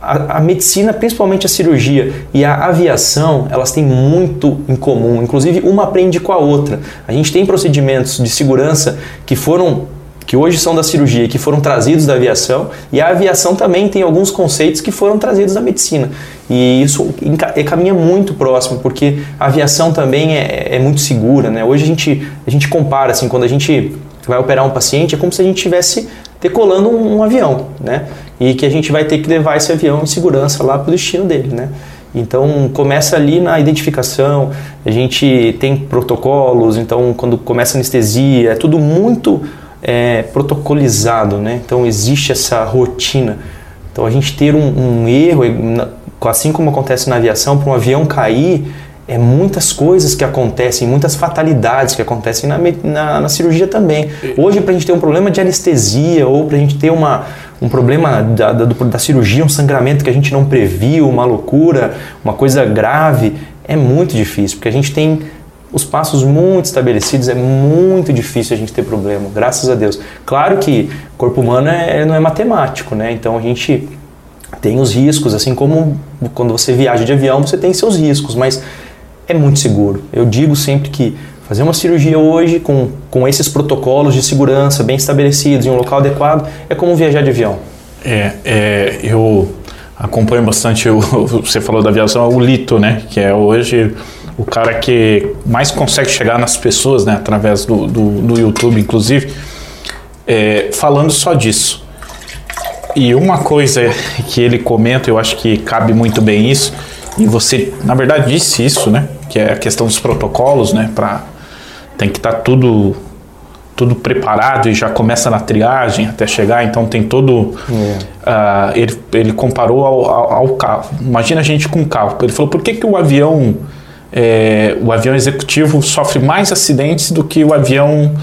a, a, medicina, principalmente a cirurgia e a aviação, elas têm muito em comum. Inclusive uma aprende com a outra. A gente tem procedimentos de segurança que foram que hoje são da cirurgia, que foram trazidos da aviação, e a aviação também tem alguns conceitos que foram trazidos da medicina. E isso caminha muito próximo, porque a aviação também é, é, muito segura. Né? Hoje a gente, a gente compara, assim, quando a gente vai operar um paciente, é como se a gente estivesse decolando um, um avião, né? E que a gente vai ter que levar esse avião em segurança lá para o destino dele, né? Então começa ali na identificação, a gente tem protocolos, então quando começa anestesia, é tudo muito é, protocolizado, né? Então existe essa rotina. Então a gente ter um, um erro, assim como acontece na aviação, para um avião cair, é muitas coisas que acontecem, muitas fatalidades que acontecem na, na, na cirurgia também. Hoje, para a gente ter um problema de anestesia ou para a gente ter uma, um problema da, da, da, cirurgia, um sangramento que a gente não previu, uma loucura, uma coisa grave, é muito difícil, porque a gente tem os passos muito estabelecidos, é muito difícil a gente ter problema, graças a Deus. Claro que o corpo humano é, não é matemático, né? Então a gente tem os riscos, assim como quando você viaja de avião, você tem seus riscos, mas é muito seguro. Eu digo sempre que fazer uma cirurgia hoje com, com esses protocolos de segurança bem estabelecidos em um local adequado é como viajar de avião. É, é eu acompanho bastante, o, você falou da aviação, o Lito, né? Que é hoje o cara que mais consegue chegar nas pessoas, né, através do, do, do YouTube, inclusive, é, falando só disso. E uma coisa que ele comenta, eu acho que cabe muito bem isso, e você, na verdade, disse isso, né, que é a questão dos protocolos, né, para tem que estar tá tudo tudo preparado e já começa na triagem até chegar, então tem todo. Uh, ele, ele comparou ao, ao, ao, carro. Imagina a gente com um carro. Ele falou: por que, que o avião é, o avião executivo sofre mais acidentes do que o avião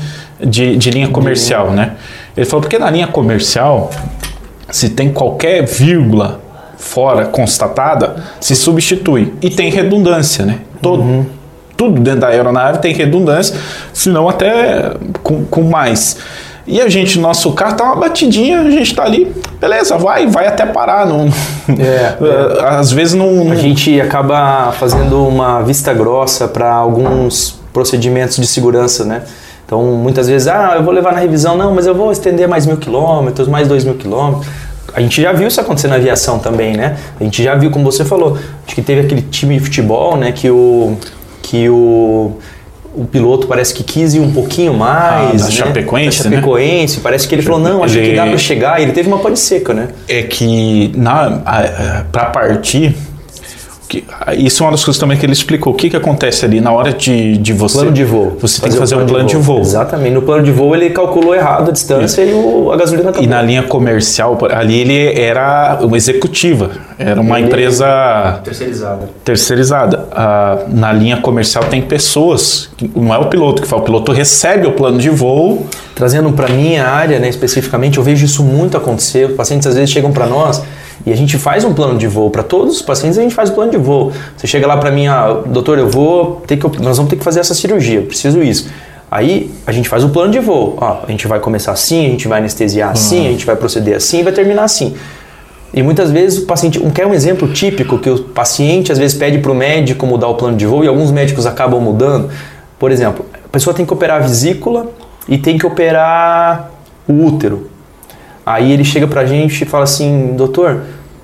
de, de linha comercial, né? Ele falou, porque na linha comercial, se tem qualquer vírgula fora constatada, se substitui. E tem redundância, né? Todo, uhum. Tudo dentro da aeronave tem redundância, senão até com, com mais. E a gente, nosso carro tá uma batidinha, a gente tá ali, beleza, vai, vai até parar. Não, é, é. Às vezes não, A gente acaba fazendo uma vista grossa para alguns procedimentos de segurança, né? Então, muitas vezes, ah, eu vou levar na revisão, não, mas eu vou estender mais mil quilômetros, mais dois mil quilômetros. A gente já viu isso acontecer na aviação também, né? A gente já viu, como você falou, acho que teve aquele time de futebol, né, que o que o o piloto parece que quis ir um pouquinho mais. Ah, da né? Chapecoense, da Chapecoense. Né? Parece que ele falou, não, acho ele... que dá para chegar. E ele teve uma pane seca, né? É que para partir que, isso é uma das coisas também que ele explicou. O que, que acontece ali na hora de, de você. Plano de voo. Você tem que fazer um plano de voo. de voo. Exatamente. No plano de voo ele calculou errado a distância isso. e o, a gasolina acabou. E na linha comercial, ali ele era uma executiva. Era uma ele empresa. Terceirizada. Terceirizada. Ah, na linha comercial tem pessoas. Não é o piloto que fala. O piloto recebe o plano de voo. Trazendo para minha área, né, especificamente, eu vejo isso muito acontecer. Os pacientes às vezes chegam para nós e a gente faz um plano de voo para todos os pacientes, a gente faz o um plano de voo. Você chega lá para mim, ah, doutor, eu vou ter que nós vamos ter que fazer essa cirurgia, preciso isso. Aí a gente faz o plano de voo. A gente vai começar assim, a gente vai anestesiar assim, uhum. a gente vai proceder assim e vai terminar assim. E muitas vezes o paciente, quer um exemplo típico que o paciente às vezes pede para o médico mudar o plano de voo e alguns médicos acabam mudando. Por exemplo, a pessoa tem que operar a vesícula e tem que operar o útero. Aí ele chega pra gente e fala assim, doutor,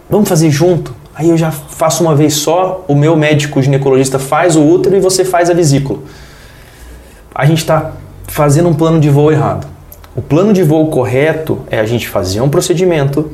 vamos fazer junto? Aí eu já faço uma vez só, o meu médico ginecologista faz o útero e você faz a vesícula. A gente está fazendo um plano de voo errado. O plano de voo correto é a gente fazer um procedimento,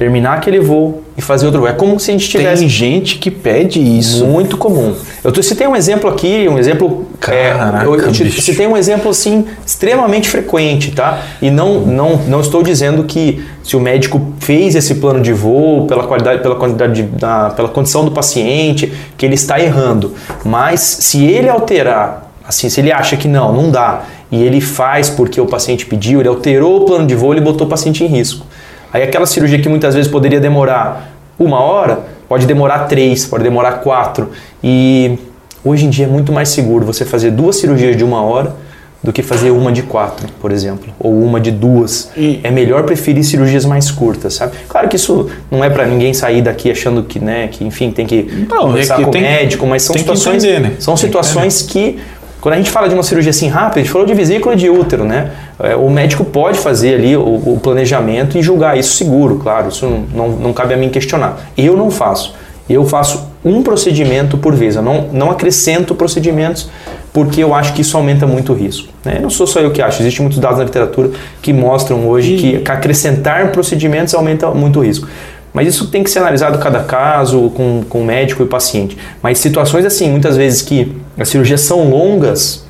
terminar aquele voo e fazer outro voo. É como se a gente tivesse. Tem gente que pede isso. Muito comum. Eu te citei um exemplo aqui, um exemplo. Caraca, é, eu, eu te bicho. citei um exemplo assim extremamente frequente, tá? E não, não, não estou dizendo que se o médico fez esse plano de voo pela qualidade, pela quantidade de, da, pela condição do paciente, que ele está errando. Mas se ele alterar, assim, se ele acha que não, não dá, e ele faz porque o paciente pediu, ele alterou o plano de voo, ele botou o paciente em risco. Aí aquela cirurgia que muitas vezes poderia demorar uma hora, pode demorar três, pode demorar quatro. E hoje em dia é muito mais seguro você fazer duas cirurgias de uma hora do que fazer uma de quatro, por exemplo, ou uma de duas. E- É melhor preferir cirurgias mais curtas, sabe? Claro que isso não é para ninguém sair daqui achando que, né, que enfim, tem que Não, é conversar que com o médico, mas são situações, entender, né? são Tem que situações que quando a gente fala de uma cirurgia assim rápida, a gente falou de vesícula de útero, né? É, O médico pode fazer ali o, o planejamento e julgar isso seguro, claro, isso não, não, não cabe a mim questionar. Eu não faço. Eu faço um procedimento por vez, eu não, não acrescento procedimentos porque eu acho que isso aumenta muito o risco. Né? Não sou só eu que acho, existem muitos dados na literatura que mostram hoje que, que acrescentar procedimentos aumenta muito o risco. Mas isso tem que ser analisado cada caso, com, com o médico e paciente. Mas situações assim, muitas vezes que as cirurgias são longas,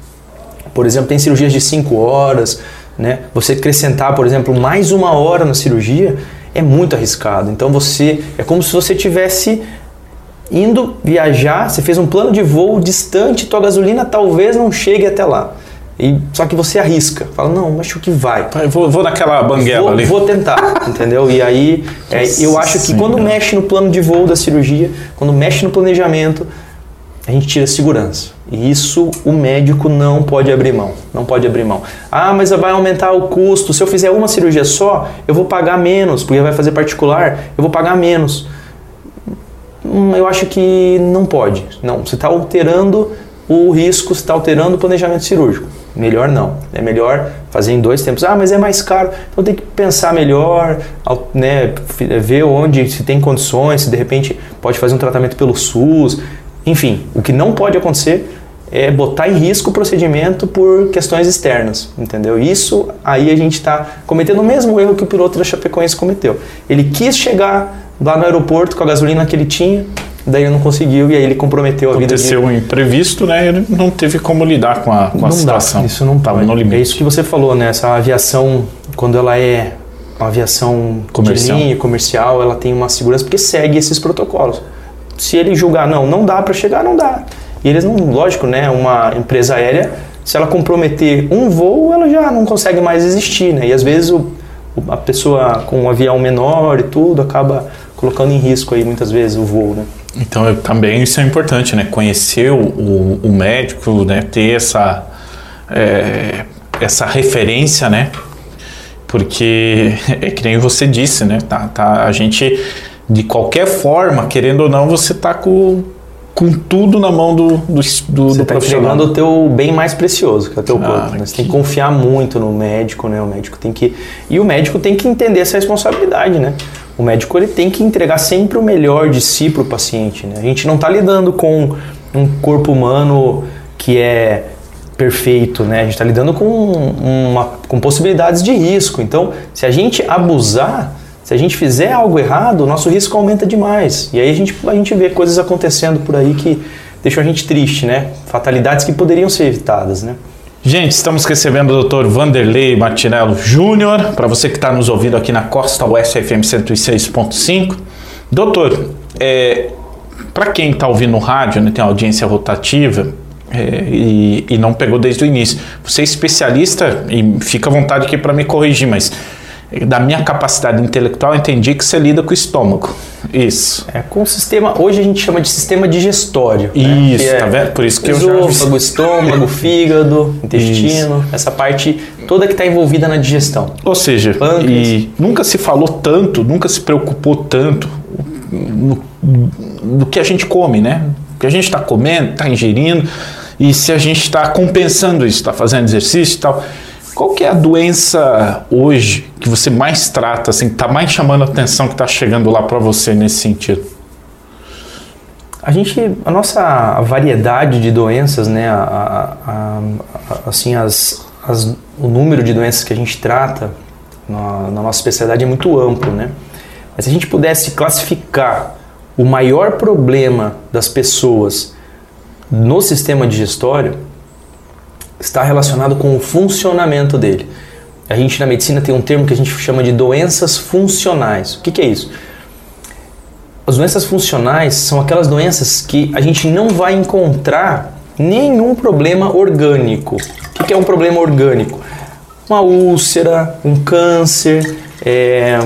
por exemplo, tem cirurgias de 5 horas, né? Você acrescentar, por exemplo, mais uma hora na cirurgia é muito arriscado. Então você é como se você tivesse indo viajar, você fez um plano de voo distante, tua gasolina talvez não chegue até lá. E, só que você arrisca, fala, não, acho que vai. Eu Vou, vou naquela banguela Vou, ali. vou tentar, entendeu? E aí, é, eu acho que quando mexe no plano de voo da cirurgia, quando mexe no planejamento, a gente tira a segurança. E isso o médico não pode abrir mão. Não pode abrir mão. Ah, mas vai aumentar o custo. Se eu fizer uma cirurgia só, eu vou pagar menos, porque vai fazer particular, eu vou pagar menos. Hum, eu acho que não pode. Não, você está alterando o risco, você está alterando o planejamento cirúrgico. Melhor não. É melhor fazer em dois tempos. Ah, mas é mais caro. Então tem que pensar melhor, né, ver onde, se tem condições, se de repente pode fazer um tratamento pelo SUS. Enfim, o que não pode acontecer é botar em risco o procedimento por questões externas, entendeu? Isso aí a gente está cometendo o mesmo erro que o piloto da Chapecoense cometeu. Ele quis chegar lá no aeroporto com a gasolina que ele tinha, daí ele não conseguiu e aí ele comprometeu a vida de Aconteceu um imprevisto, né? Ele não teve como lidar com a, com a não situação. Dá, isso não Tava pode. no limite. É isso que você falou, né? Essa aviação, quando ela é uma aviação Comercial. de linha comercial, ela tem uma segurança porque segue esses protocolos. Se ele julgar, não, não dá para chegar, não dá. E eles não, lógico, né? Uma empresa aérea, se ela comprometer um voo, ela já não consegue mais existir, né? E às vezes o, a pessoa com um avião menor e tudo acaba colocando em risco aí muitas vezes o voo, né? Então eu- também isso é importante, né? Conhecer o, o, o médico, né? Ter essa, é, essa referência, né? Porque é que nem você disse, né? Tá, tá, a gente, de qualquer forma, querendo ou não, você tá com, com tudo na mão do, do, do, Você do está profissional. entregando o teu bem mais precioso, que é o teu Ah, corpo. né? Você tem que- que confiar muito no médico, né? O médico tem que e o médico tem que entender essa responsabilidade, né? O médico ele tem que entregar sempre o melhor de si para o paciente. Né? A gente não está lidando com um corpo humano que é perfeito, né? A gente está lidando com, uma, com possibilidades de risco. Então, se a gente abusar, se a gente fizer algo errado, o nosso risco aumenta demais. E aí a gente, a gente vê coisas acontecendo por aí que deixam a gente triste, né? Fatalidades que poderiam ser evitadas, né? Gente, estamos recebendo o Dr. Vanderlei Martinello Júnior, para você que está nos ouvindo aqui na Costa Oeste FM 106.5. Doutor, é, para quem está ouvindo no rádio, né, tem audiência rotativa é, e, e não pegou desde o início, você é especialista, e fica à vontade aqui para me corrigir, mas da minha capacidade intelectual, entendi que você lida com o estômago. Isso. É, com o sistema, hoje a gente chama de sistema digestório. né? Isso, Que é tá vendo? Por isso que eu já- esôfago, estômago, fígado, intestino, essa parte toda que está envolvida na digestão. Ou seja, Pâncreas. e nunca se falou tanto, nunca se preocupou tanto no, do que a gente come, né? O que a gente está comendo, está ingerindo, e se a gente está compensando isso, está fazendo exercício e tal. Qual que é a doença hoje que você mais trata, assim, que está mais chamando a atenção, que está chegando lá para você nesse sentido? A gente, a nossa variedade de doenças, né, a, a- a- assim, as, as- o número de doenças que a gente trata na, na nossa especialidade é muito amplo, né? Mas se a gente pudesse classificar o maior problema das pessoas no sistema digestório, está relacionado com o funcionamento dele. A gente na medicina tem um termo que a gente chama de doenças funcionais. O que, que é isso? As doenças funcionais são aquelas doenças que a gente não vai encontrar nenhum problema orgânico. O que é um problema orgânico? Uma úlcera, um câncer, é,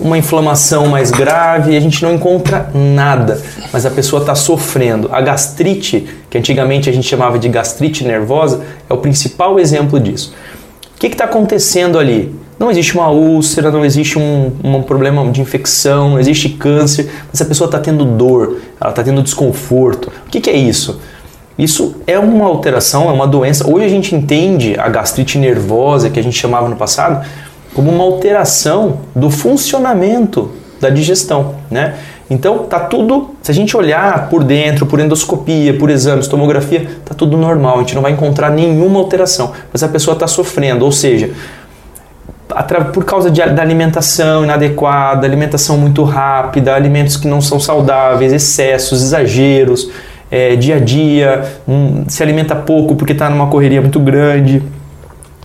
uma inflamação mais grave, a gente não encontra nada, mas a pessoa está sofrendo. A gastrite, que antigamente a gente chamava de gastrite nervosa, é o principal exemplo disso. O que está acontecendo ali? Não existe uma úlcera, não existe um, um problema de infecção, não existe câncer, mas a pessoa está tendo dor, ela está tendo desconforto. O que, que é isso? Isso é uma alteração, é uma doença. Hoje a gente entende a gastrite nervosa, que a gente chamava no passado, como uma alteração do funcionamento da digestão, né? Então tá tudo, se a gente olhar por dentro, por endoscopia, por exames, tomografia, tá tudo normal, a gente não vai encontrar nenhuma alteração, mas a pessoa está sofrendo, ou seja, por causa de, da alimentação inadequada, alimentação muito rápida, alimentos que não são saudáveis, excessos, exageros, é, dia a dia, um, se alimenta pouco porque está numa correria muito grande,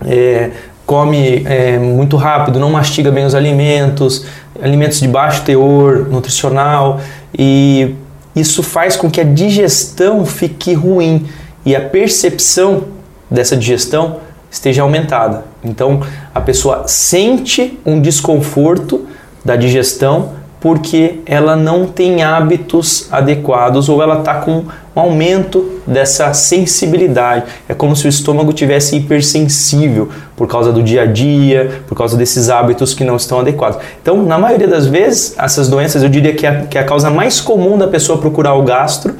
é, come é, muito rápido, não mastiga bem os alimentos, alimentos de baixo teor nutricional e isso faz com que a digestão fique ruim e a percepção dessa digestão esteja aumentada. Então a pessoa sente um desconforto da digestão porque ela não tem hábitos adequados ou ela está com um aumento dessa sensibilidade. É como se o estômago tivesse hipersensível por causa do dia a dia, por causa desses hábitos que não estão adequados. Então, na maioria das vezes, essas doenças eu diria que é, que é a causa mais comum da pessoa procurar o gastro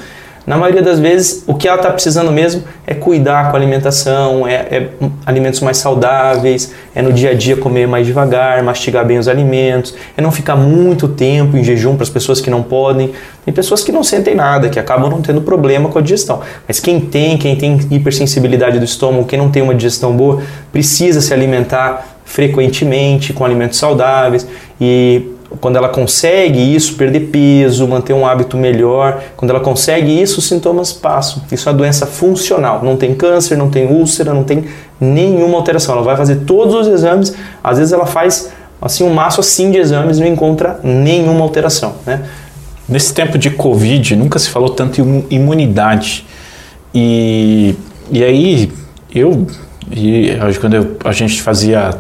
na maioria das vezes, o que ela está precisando mesmo é cuidar com a alimentação, é, é, alimentos mais saudáveis, é no dia a dia comer mais devagar, mastigar bem os alimentos, é não ficar muito tempo em jejum para as pessoas que não podem. Tem pessoas que não sentem nada, que acabam não tendo problema com a digestão. Mas quem tem, quem tem hipersensibilidade do estômago, quem não tem uma digestão boa, precisa se alimentar frequentemente com alimentos saudáveis e quando ela consegue isso, perder peso, manter um hábito melhor, quando ela consegue isso, os sintomas passam. Isso é uma doença funcional. Não tem câncer, não tem úlcera, não tem nenhuma alteração. Ela vai fazer todos os exames, às vezes ela faz assim um maço assim de exames e não encontra nenhuma alteração. Né? Nesse tempo de Covid, nunca se falou tanto em imunidade. E, e aí, eu, e quando eu, a gente fazia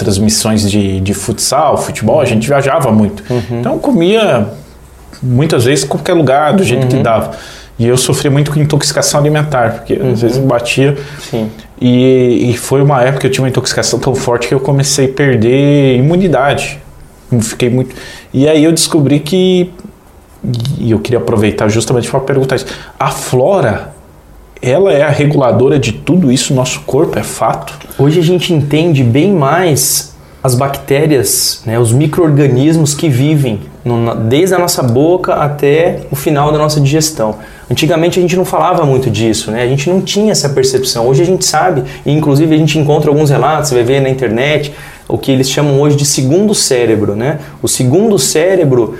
transmissões de, de futsal, futebol, a gente viajava muito. Uhum. Então comia muitas vezes qualquer lugar, do jeito uhum. que dava. E eu sofria muito com intoxicação alimentar, porque uhum. às vezes batia. Sim. E, e, foi uma época que eu tinha uma intoxicação tão forte que eu comecei a perder imunidade. Fiquei muito. E aí eu descobri que. E eu queria aproveitar justamente para perguntar isso. A flora ela é a reguladora de tudo isso, nosso corpo, é fato. Hoje a gente entende bem mais as bactérias, né, os micro-organismos que vivem no, desde a nossa boca até o final da nossa digestão. Antigamente a gente não falava muito disso, né? a gente não tinha essa percepção. Hoje a gente sabe, e inclusive a gente encontra alguns relatos, você vai ver na internet, o que eles chamam hoje de segundo cérebro. Né? O segundo cérebro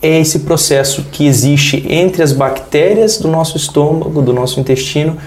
é esse processo que existe entre as bactérias do nosso estômago, do nosso intestino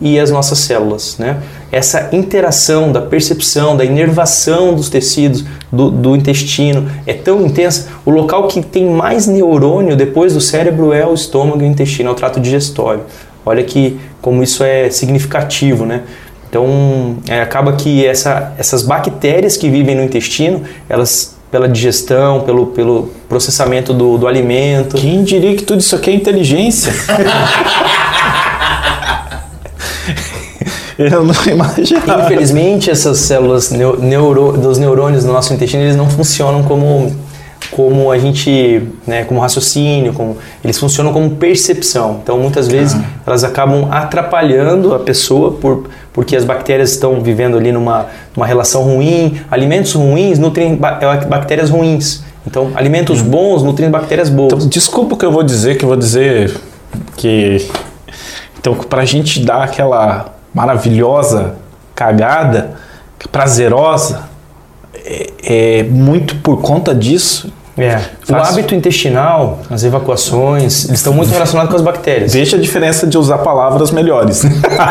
e as nossas células. Né? Essa interação da percepção, da inervação dos tecidos do, do, intestino é tão intensa. O local que tem mais neurônio depois do cérebro é o estômago e o intestino, é o trato digestório. Olha que como isso é significativo, né? Então é, acaba que essa, essas bactérias que vivem no intestino, elas pela digestão, pelo, pelo processamento do, do alimento. Quem diria que tudo isso aqui é inteligência? Eu não imaginava. Infelizmente, essas células neuro, dos neurônios do nosso intestino, eles não funcionam como como a gente, né, como raciocínio, como, eles funcionam como percepção. Então, muitas vezes, ah. elas acabam atrapalhando a pessoa por, porque as bactérias estão vivendo ali numa, numa relação ruim. Alimentos ruins nutrem é, bactérias ruins. Então, alimentos hum. bons nutrem bactérias boas. Então, desculpa o que eu vou dizer, que eu vou dizer que... Então, para a gente dar aquela maravilhosa cagada, prazerosa, é, é muito por conta disso É. O hábito intestinal, as evacuações, eles estão muito relacionados com as bactérias. Veja a diferença de usar palavras melhores.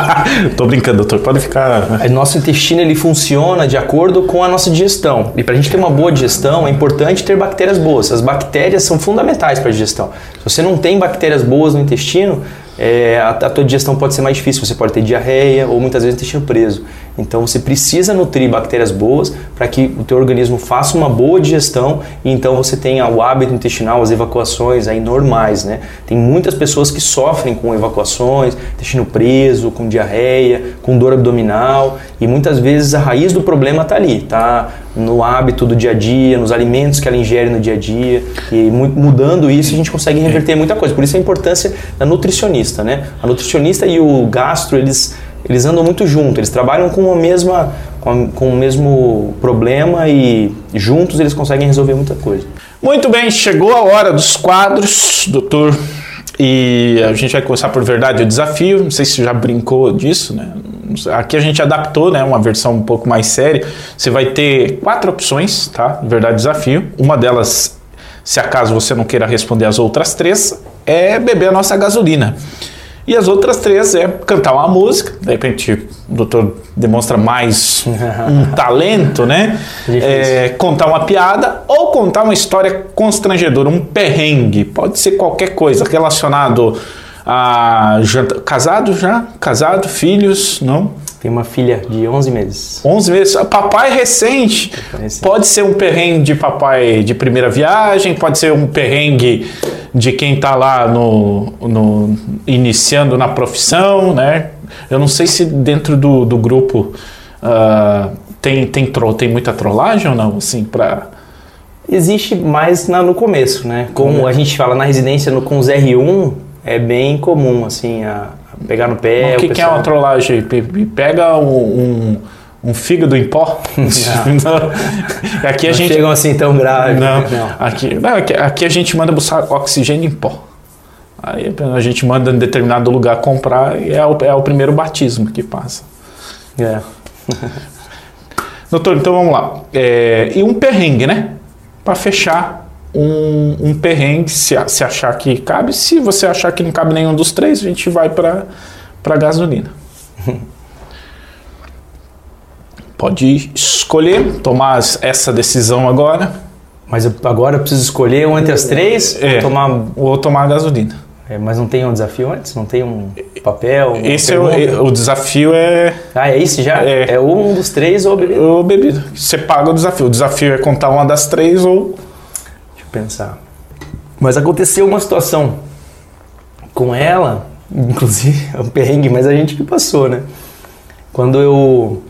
Tô brincando, doutor, pode ficar. O nosso intestino ele funciona de acordo com a nossa digestão. E para a gente ter uma boa digestão, é importante ter bactérias boas. As bactérias são fundamentais para a digestão. Se você não tem bactérias boas no intestino, é, a, a tua digestão pode ser mais difícil, você pode ter diarreia ou muitas vezes intestino preso. Então você precisa nutrir bactérias boas para que o teu organismo faça uma boa digestão e então você tenha o hábito intestinal, as evacuações aí normais, né? Tem muitas pessoas que sofrem com evacuações, intestino preso, com diarreia, com dor abdominal e muitas vezes a raiz do problema está ali, tá no hábito do dia a dia, nos alimentos que ela ingere no dia a dia e mudando isso a gente consegue reverter muita coisa. Por isso a importância da nutricionista, né? A nutricionista e o gastro eles eles andam muito juntos, eles trabalham com a mesma com, a, com o mesmo problema e juntos eles conseguem resolver muita coisa. Muito bem, chegou a hora dos quadros, doutor. E a gente vai começar por verdade o desafio. Não sei se você já brincou disso, né? Aqui a gente adaptou, né? Uma versão um pouco mais séria. Você vai ter quatro opções, tá? Verdade desafio. Uma delas, se acaso você não queira responder as outras três, é beber a nossa gasolina. E as outras três é cantar uma música, de repente o doutor demonstra mais um talento, né? É, contar uma piada ou contar uma história constrangedora, um perrengue. Pode ser qualquer coisa relacionado a janta. Casado já? Casado, filhos, não? Tem uma filha de 11 meses. 11 meses. Papai recente. Pode ser um perrengue de papai de primeira viagem, pode ser um perrengue de quem está lá no, no, iniciando na profissão, né? Eu não sei se dentro do, do grupo uh, tem, tem, tro, tem muita trollagem ou não, assim, para... Existe mais na, no começo, né? Como a gente fala na residência no, com os R1, é bem comum, assim, a, pegar no pé. O que, que é uma trollagem? Pega um, um, um fígado em pó? Não. aqui a não gente chegam assim tão grave. Não, não. Aqui, não, aqui, aqui a gente manda buscar oxigênio em pó. Aí a gente manda em determinado lugar comprar e é o, é o primeiro batismo que passa. É. Doutor, então vamos lá. É, e um perrengue, né? Para fechar um, um perrengue, se, se achar que cabe. Se você achar que não cabe nenhum dos três, a gente vai para gasolina. Pode escolher, tomar essa decisão agora. Mas agora eu preciso escolher um entre as três é, ou tomar ou tomar a gasolina. É, mas não tem um desafio antes? Não tem um papel? Esse é o, o, desafio é. Ah, é isso já? É, é um dos três ou bebida? Ou bebida. Você paga o desafio. O desafio é contar uma das três ou pensar. Mas aconteceu uma situação com ela, inclusive, é um perrengue, mas a gente que passou, né? Quando eu.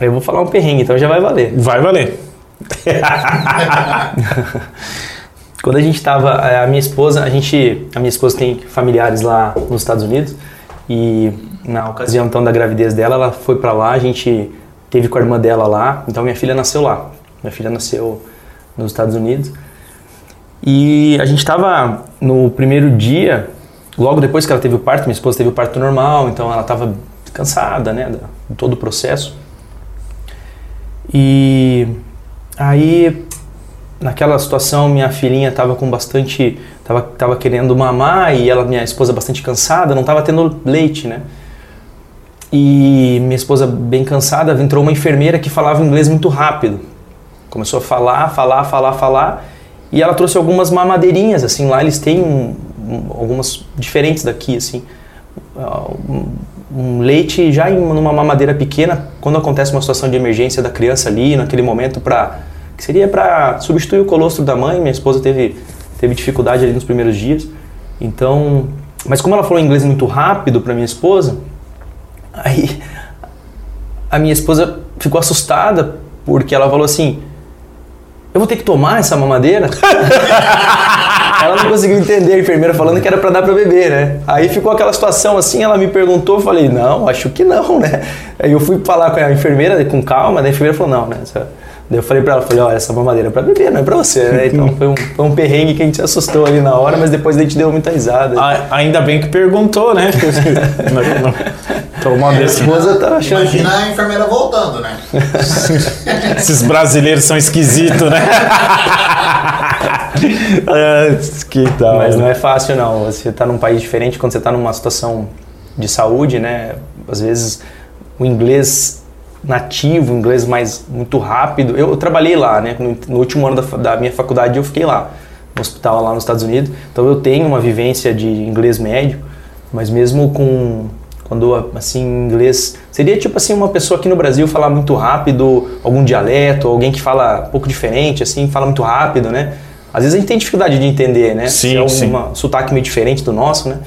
Eu vou falar um perrengue, então já vai valer. Vai valer. Quando a gente estava, a minha esposa, a gente, a minha esposa tem familiares lá nos Estados Unidos e na ocasião então da gravidez dela, ela foi para lá, a gente teve com a irmã dela lá, então minha filha nasceu lá. Minha filha nasceu nos Estados Unidos. E a gente estava no primeiro dia, logo depois que ela teve o parto, minha esposa teve o parto normal, então ela estava cansada, né, de todo o processo. E aí, naquela situação, minha filhinha estava com bastante, estava tava querendo mamar e ela, minha esposa bastante cansada, não estava tendo leite, né? E minha esposa bem cansada, entrou uma enfermeira que falava inglês muito rápido. Começou a falar, falar, falar, falar e ela trouxe algumas mamadeirinhas, assim, lá eles têm um, um, algumas diferentes daqui, assim. Um, um, leite já em uma mamadeira pequena, quando acontece uma situação de emergência da criança ali, naquele momento, para que seria para substituir o colostro da mãe. Minha esposa teve, teve dificuldade ali nos primeiros dias. Então, mas como ela falou inglês muito rápido para minha esposa, aí a minha esposa ficou assustada porque ela falou assim: eu vou ter que tomar essa mamadeira? ela não conseguiu entender a enfermeira falando que era para dar para beber, né? Aí ficou aquela situação assim, ela me perguntou, eu falei, não, acho que não, né? Aí eu fui falar com a enfermeira com calma, daí a enfermeira falou, não, né? Daí eu falei pra ela, falei, olha, essa mamadeira é pra beber, não é pra você, né? Então foi um, foi um perrengue que a gente se assustou ali na hora, mas depois a gente deu muita risada. Ah, ainda bem que perguntou, né? não, não. a esposa tá achando Imagina que... a enfermeira voltando, né? Esses brasileiros são esquisitos, né? que tal. Mas não é fácil não. Você está num país diferente, quando você está numa situação de saúde, né? Às vezes o inglês nativo, inglês mais muito rápido. Eu, eu trabalhei lá, né? No, no último ano da, da, minha faculdade eu fiquei lá, no hospital lá nos Estados Unidos. Então eu tenho uma vivência de inglês médio, mas mesmo com quando assim inglês seria tipo assim uma pessoa aqui no Brasil falar muito rápido, algum dialeto, alguém que fala um pouco diferente, assim, fala muito rápido, né? Às vezes a gente tem dificuldade de entender, né? Sim, Se é um sotaque meio diferente do nosso, né?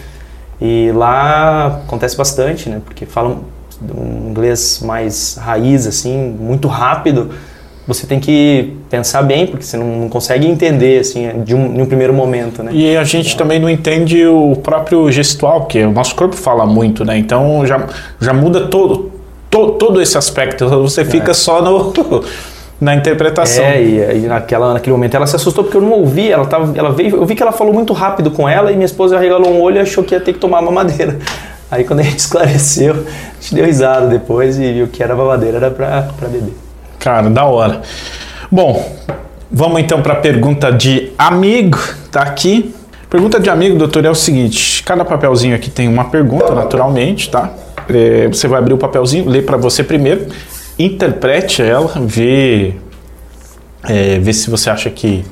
E lá acontece bastante, né? Porque falam um inglês mais raiz, assim, muito rápido, você tem que pensar bem, porque você não, consegue entender, assim, de um, de um primeiro momento, né? E a gente também não entende o próprio gestual, porque o nosso corpo fala muito, né? Então já, já muda todo, todo, todo esse aspecto. Você fica é. só no... na interpretação. É, e, e, naquela, naquele momento ela se assustou porque eu não ouvi, ela tava, ela veio, eu vi que ela falou muito rápido com ela e minha esposa regalou um olho e achou que ia ter que tomar mamadeira. Aí quando a gente esclareceu, a gente deu risada depois e viu que era mamadeira, era pra beber. Cara, da hora. Bom, vamos então para a pergunta de amigo, tá aqui. Pergunta de amigo, doutor, é o seguinte: cada papelzinho aqui tem uma pergunta, naturalmente, tá? É, você vai abrir o papelzinho, lê para você primeiro, interprete ela, vê, é, vê se você acha que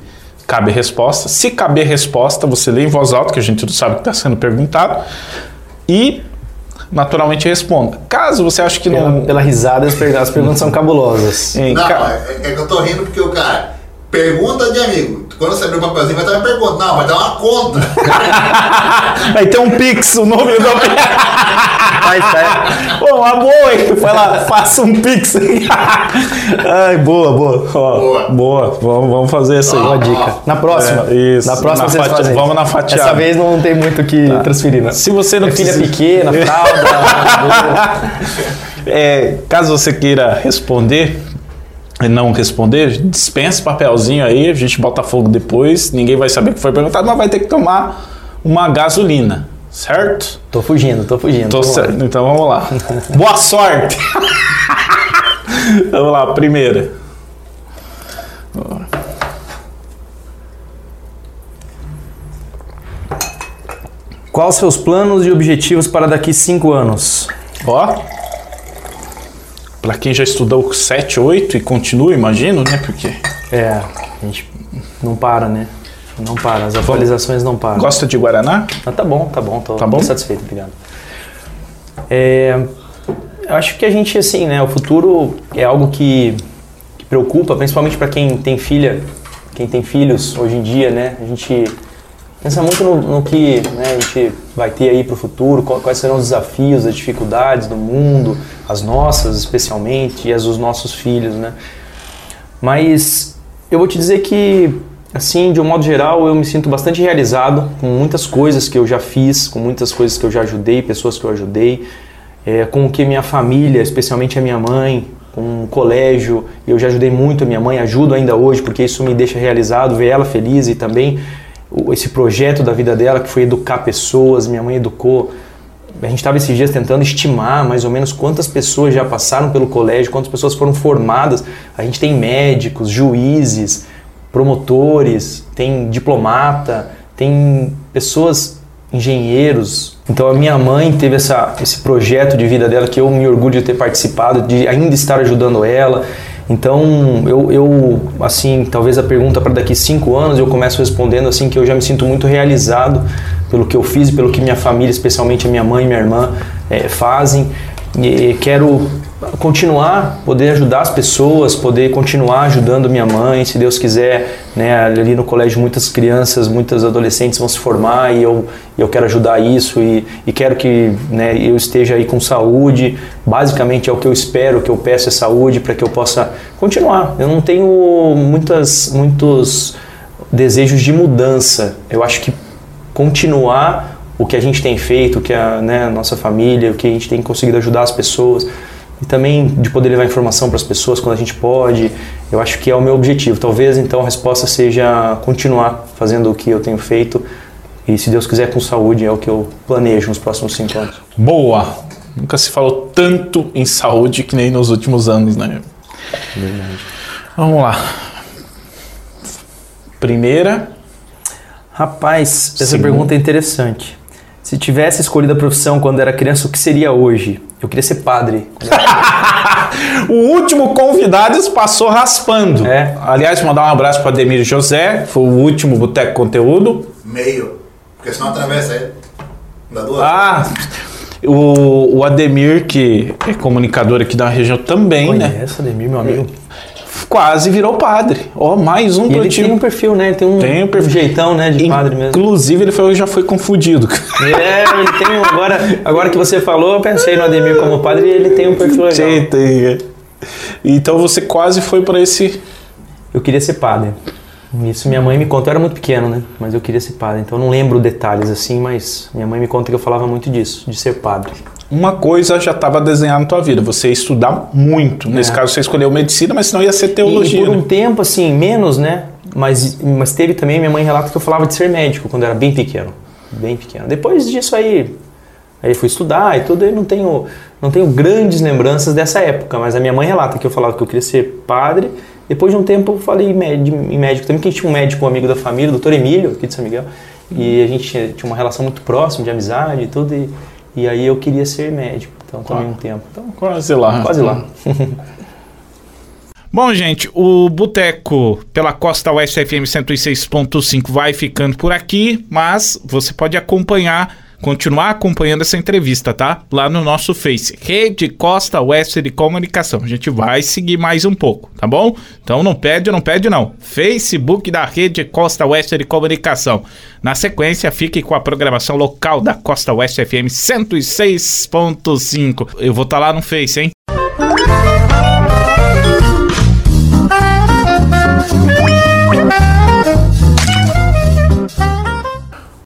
cabe resposta. Se caber resposta, você lê em voz alta, que a gente não sabe o que está sendo perguntado, e naturalmente responda. Caso você ache que pela, não. Pela risada, as perguntas são cabulosas. Não, é, é, que eu tô rindo porque o cara. Pergunta de amigo. Quando você abrir o papelzinho, vai dar uma pergunta. Não, vai dar uma conta. vai ter um Pix, o nome do. vai sair. Pô, uma boa, hein? Vai lá, faça um Pix. Ai, boa, boa. Ó, boa. Boa. Vamos, vamos fazer isso aí. Boa dica. Na próxima. É, isso. Na próxima na vocês fazem. Vamos na fatiada. Dessa vez não tem muito o que tá. transferir, né? Se você não é filha pequena, fralda. é, caso você queira responder, não responder, dispensa papelzinho aí, a gente bota fogo depois, ninguém vai saber o que foi perguntado, mas vai ter que tomar uma gasolina, certo? Tô fugindo, tô fugindo. Tô certo, então vamos lá. Boa sorte! vamos lá, primeira. Quais seus planos e objetivos para daqui cinco anos? Ó para quem já estudou 7, 8 e continua, imagino, né? Porque. É, a gente não para, né? Não para, as atualizações não param. Gosta de Guaraná? Ah, tá bom, tá bom, tô, tá bom? satisfeito, obrigado. É, eu acho que a gente, assim, né, o futuro é algo que, que preocupa, principalmente para quem tem filha, quem tem filhos hoje em dia, né? A gente pensa muito no, no que né, a gente vai ter aí para o futuro, quais serão os desafios, as dificuldades do mundo, as nossas especialmente e as dos nossos filhos, né? Mas eu vou te dizer que, assim, de um modo geral, eu me sinto bastante realizado com muitas coisas que eu já fiz, com muitas coisas que eu já ajudei, pessoas que eu ajudei, é, com o que minha família, especialmente a minha mãe, com o colégio, eu já ajudei muito a minha mãe, ajudo ainda hoje, porque isso me deixa realizado, ver ela feliz e também esse projeto da vida dela, que foi educar pessoas, minha mãe educou. A gente estava esses dias tentando estimar mais ou menos quantas pessoas já passaram pelo colégio, quantas pessoas foram formadas. A gente tem médicos, juízes, promotores, tem diplomata, tem pessoas, engenheiros. Então a minha mãe teve essa, esse projeto de vida dela que eu me orgulho de ter participado, de ainda estar ajudando ela. Então, eu, eu, assim, talvez a pergunta para daqui cinco anos eu começo respondendo assim que eu já me sinto muito realizado pelo que eu fiz e pelo que minha família, especialmente a minha mãe e minha irmã, é, fazem. E quero continuar, poder ajudar as pessoas, poder continuar ajudando minha mãe, se Deus quiser, né, ali no colégio muitas crianças, muitas adolescentes vão se formar e eu, eu quero ajudar isso e, e quero que né, eu esteja aí com saúde, basicamente é o que eu espero, que eu peço é saúde para que eu possa continuar. Eu não tenho muitas, muitos desejos de mudança, eu acho que continuar o que a gente tem feito, o que a né, nossa família, o que a gente tem conseguido ajudar as pessoas, e também de poder levar informação para as pessoas quando a gente pode. Eu acho que é o meu objetivo. Talvez então a resposta seja continuar fazendo o que eu tenho feito e, se Deus quiser, com saúde é o que eu planejo nos próximos cinco anos. Boa! Nunca se falou tanto em saúde que nem nos últimos anos, né? Verdade. Vamos lá. Primeira. Rapaz, essa pergunta é interessante. Se tivesse escolhido a profissão quando era criança, o que seria hoje? Eu queria ser padre. o último convidado passou raspando. É. Aliás, mandar um abraço para Ademir José, foi o último Boteco Conteúdo. Meio, porque senão atravessa aí. Dá duas. Ah, o, o Ademir, que é comunicador aqui da região também, Conheço, né? Conheço, Ademir, meu amigo. Quase virou padre. Ó, oh, mais um e ele tem um perfil, né? Ele tem um, tem um, perfil. um jeitão, né, de padre mesmo. Inclusive, ele foi, já foi confundido. É, ele tem um, agora, agora que você falou, eu pensei no Ademir como padre e ele tem um perfil legal. Tem, tem. É. Então você quase foi para esse... Eu queria ser padre. Isso minha mãe me conta, eu era muito pequeno, né? Mas eu queria ser padre, então eu não lembro detalhes assim, mas minha mãe me conta que eu falava muito disso, de ser padre. Uma coisa já estava desenhada na tua vida, você ia estudar muito. É. Nesse caso você escolheu medicina, mas senão ia ser teologia. E, e por um tempo, assim, menos, né? Mas, mas teve também, minha mãe relata que eu falava de ser médico quando era bem pequeno. Bem pequeno. Depois disso aí, aí fui estudar e tudo, eu não tenho, não tenho grandes lembranças dessa época, mas a minha mãe relata que eu falava que eu queria ser padre depois de um tempo eu falei em médico também, que a gente tinha um médico um amigo da família, o doutor Emílio, aqui de São Miguel, e a gente tinha, tinha uma relação muito próxima de amizade e tudo, e, e aí eu queria ser médico, então também um tempo. Então, quase lá. Quase lá. Bom, gente, o Boteco pela Costa Oeste FM 106.5 vai ficando por aqui, mas você pode acompanhar continuar acompanhando essa entrevista, tá? Lá no nosso Face, Rede Costa Oeste de Comunicação. A gente vai seguir mais um pouco, tá bom? Então não pede, não pede não. Facebook da Rede Costa Oeste de Comunicação. Na sequência, fique com a programação local da Costa Oeste FM 106.5. Eu vou estar tá lá no Face, hein?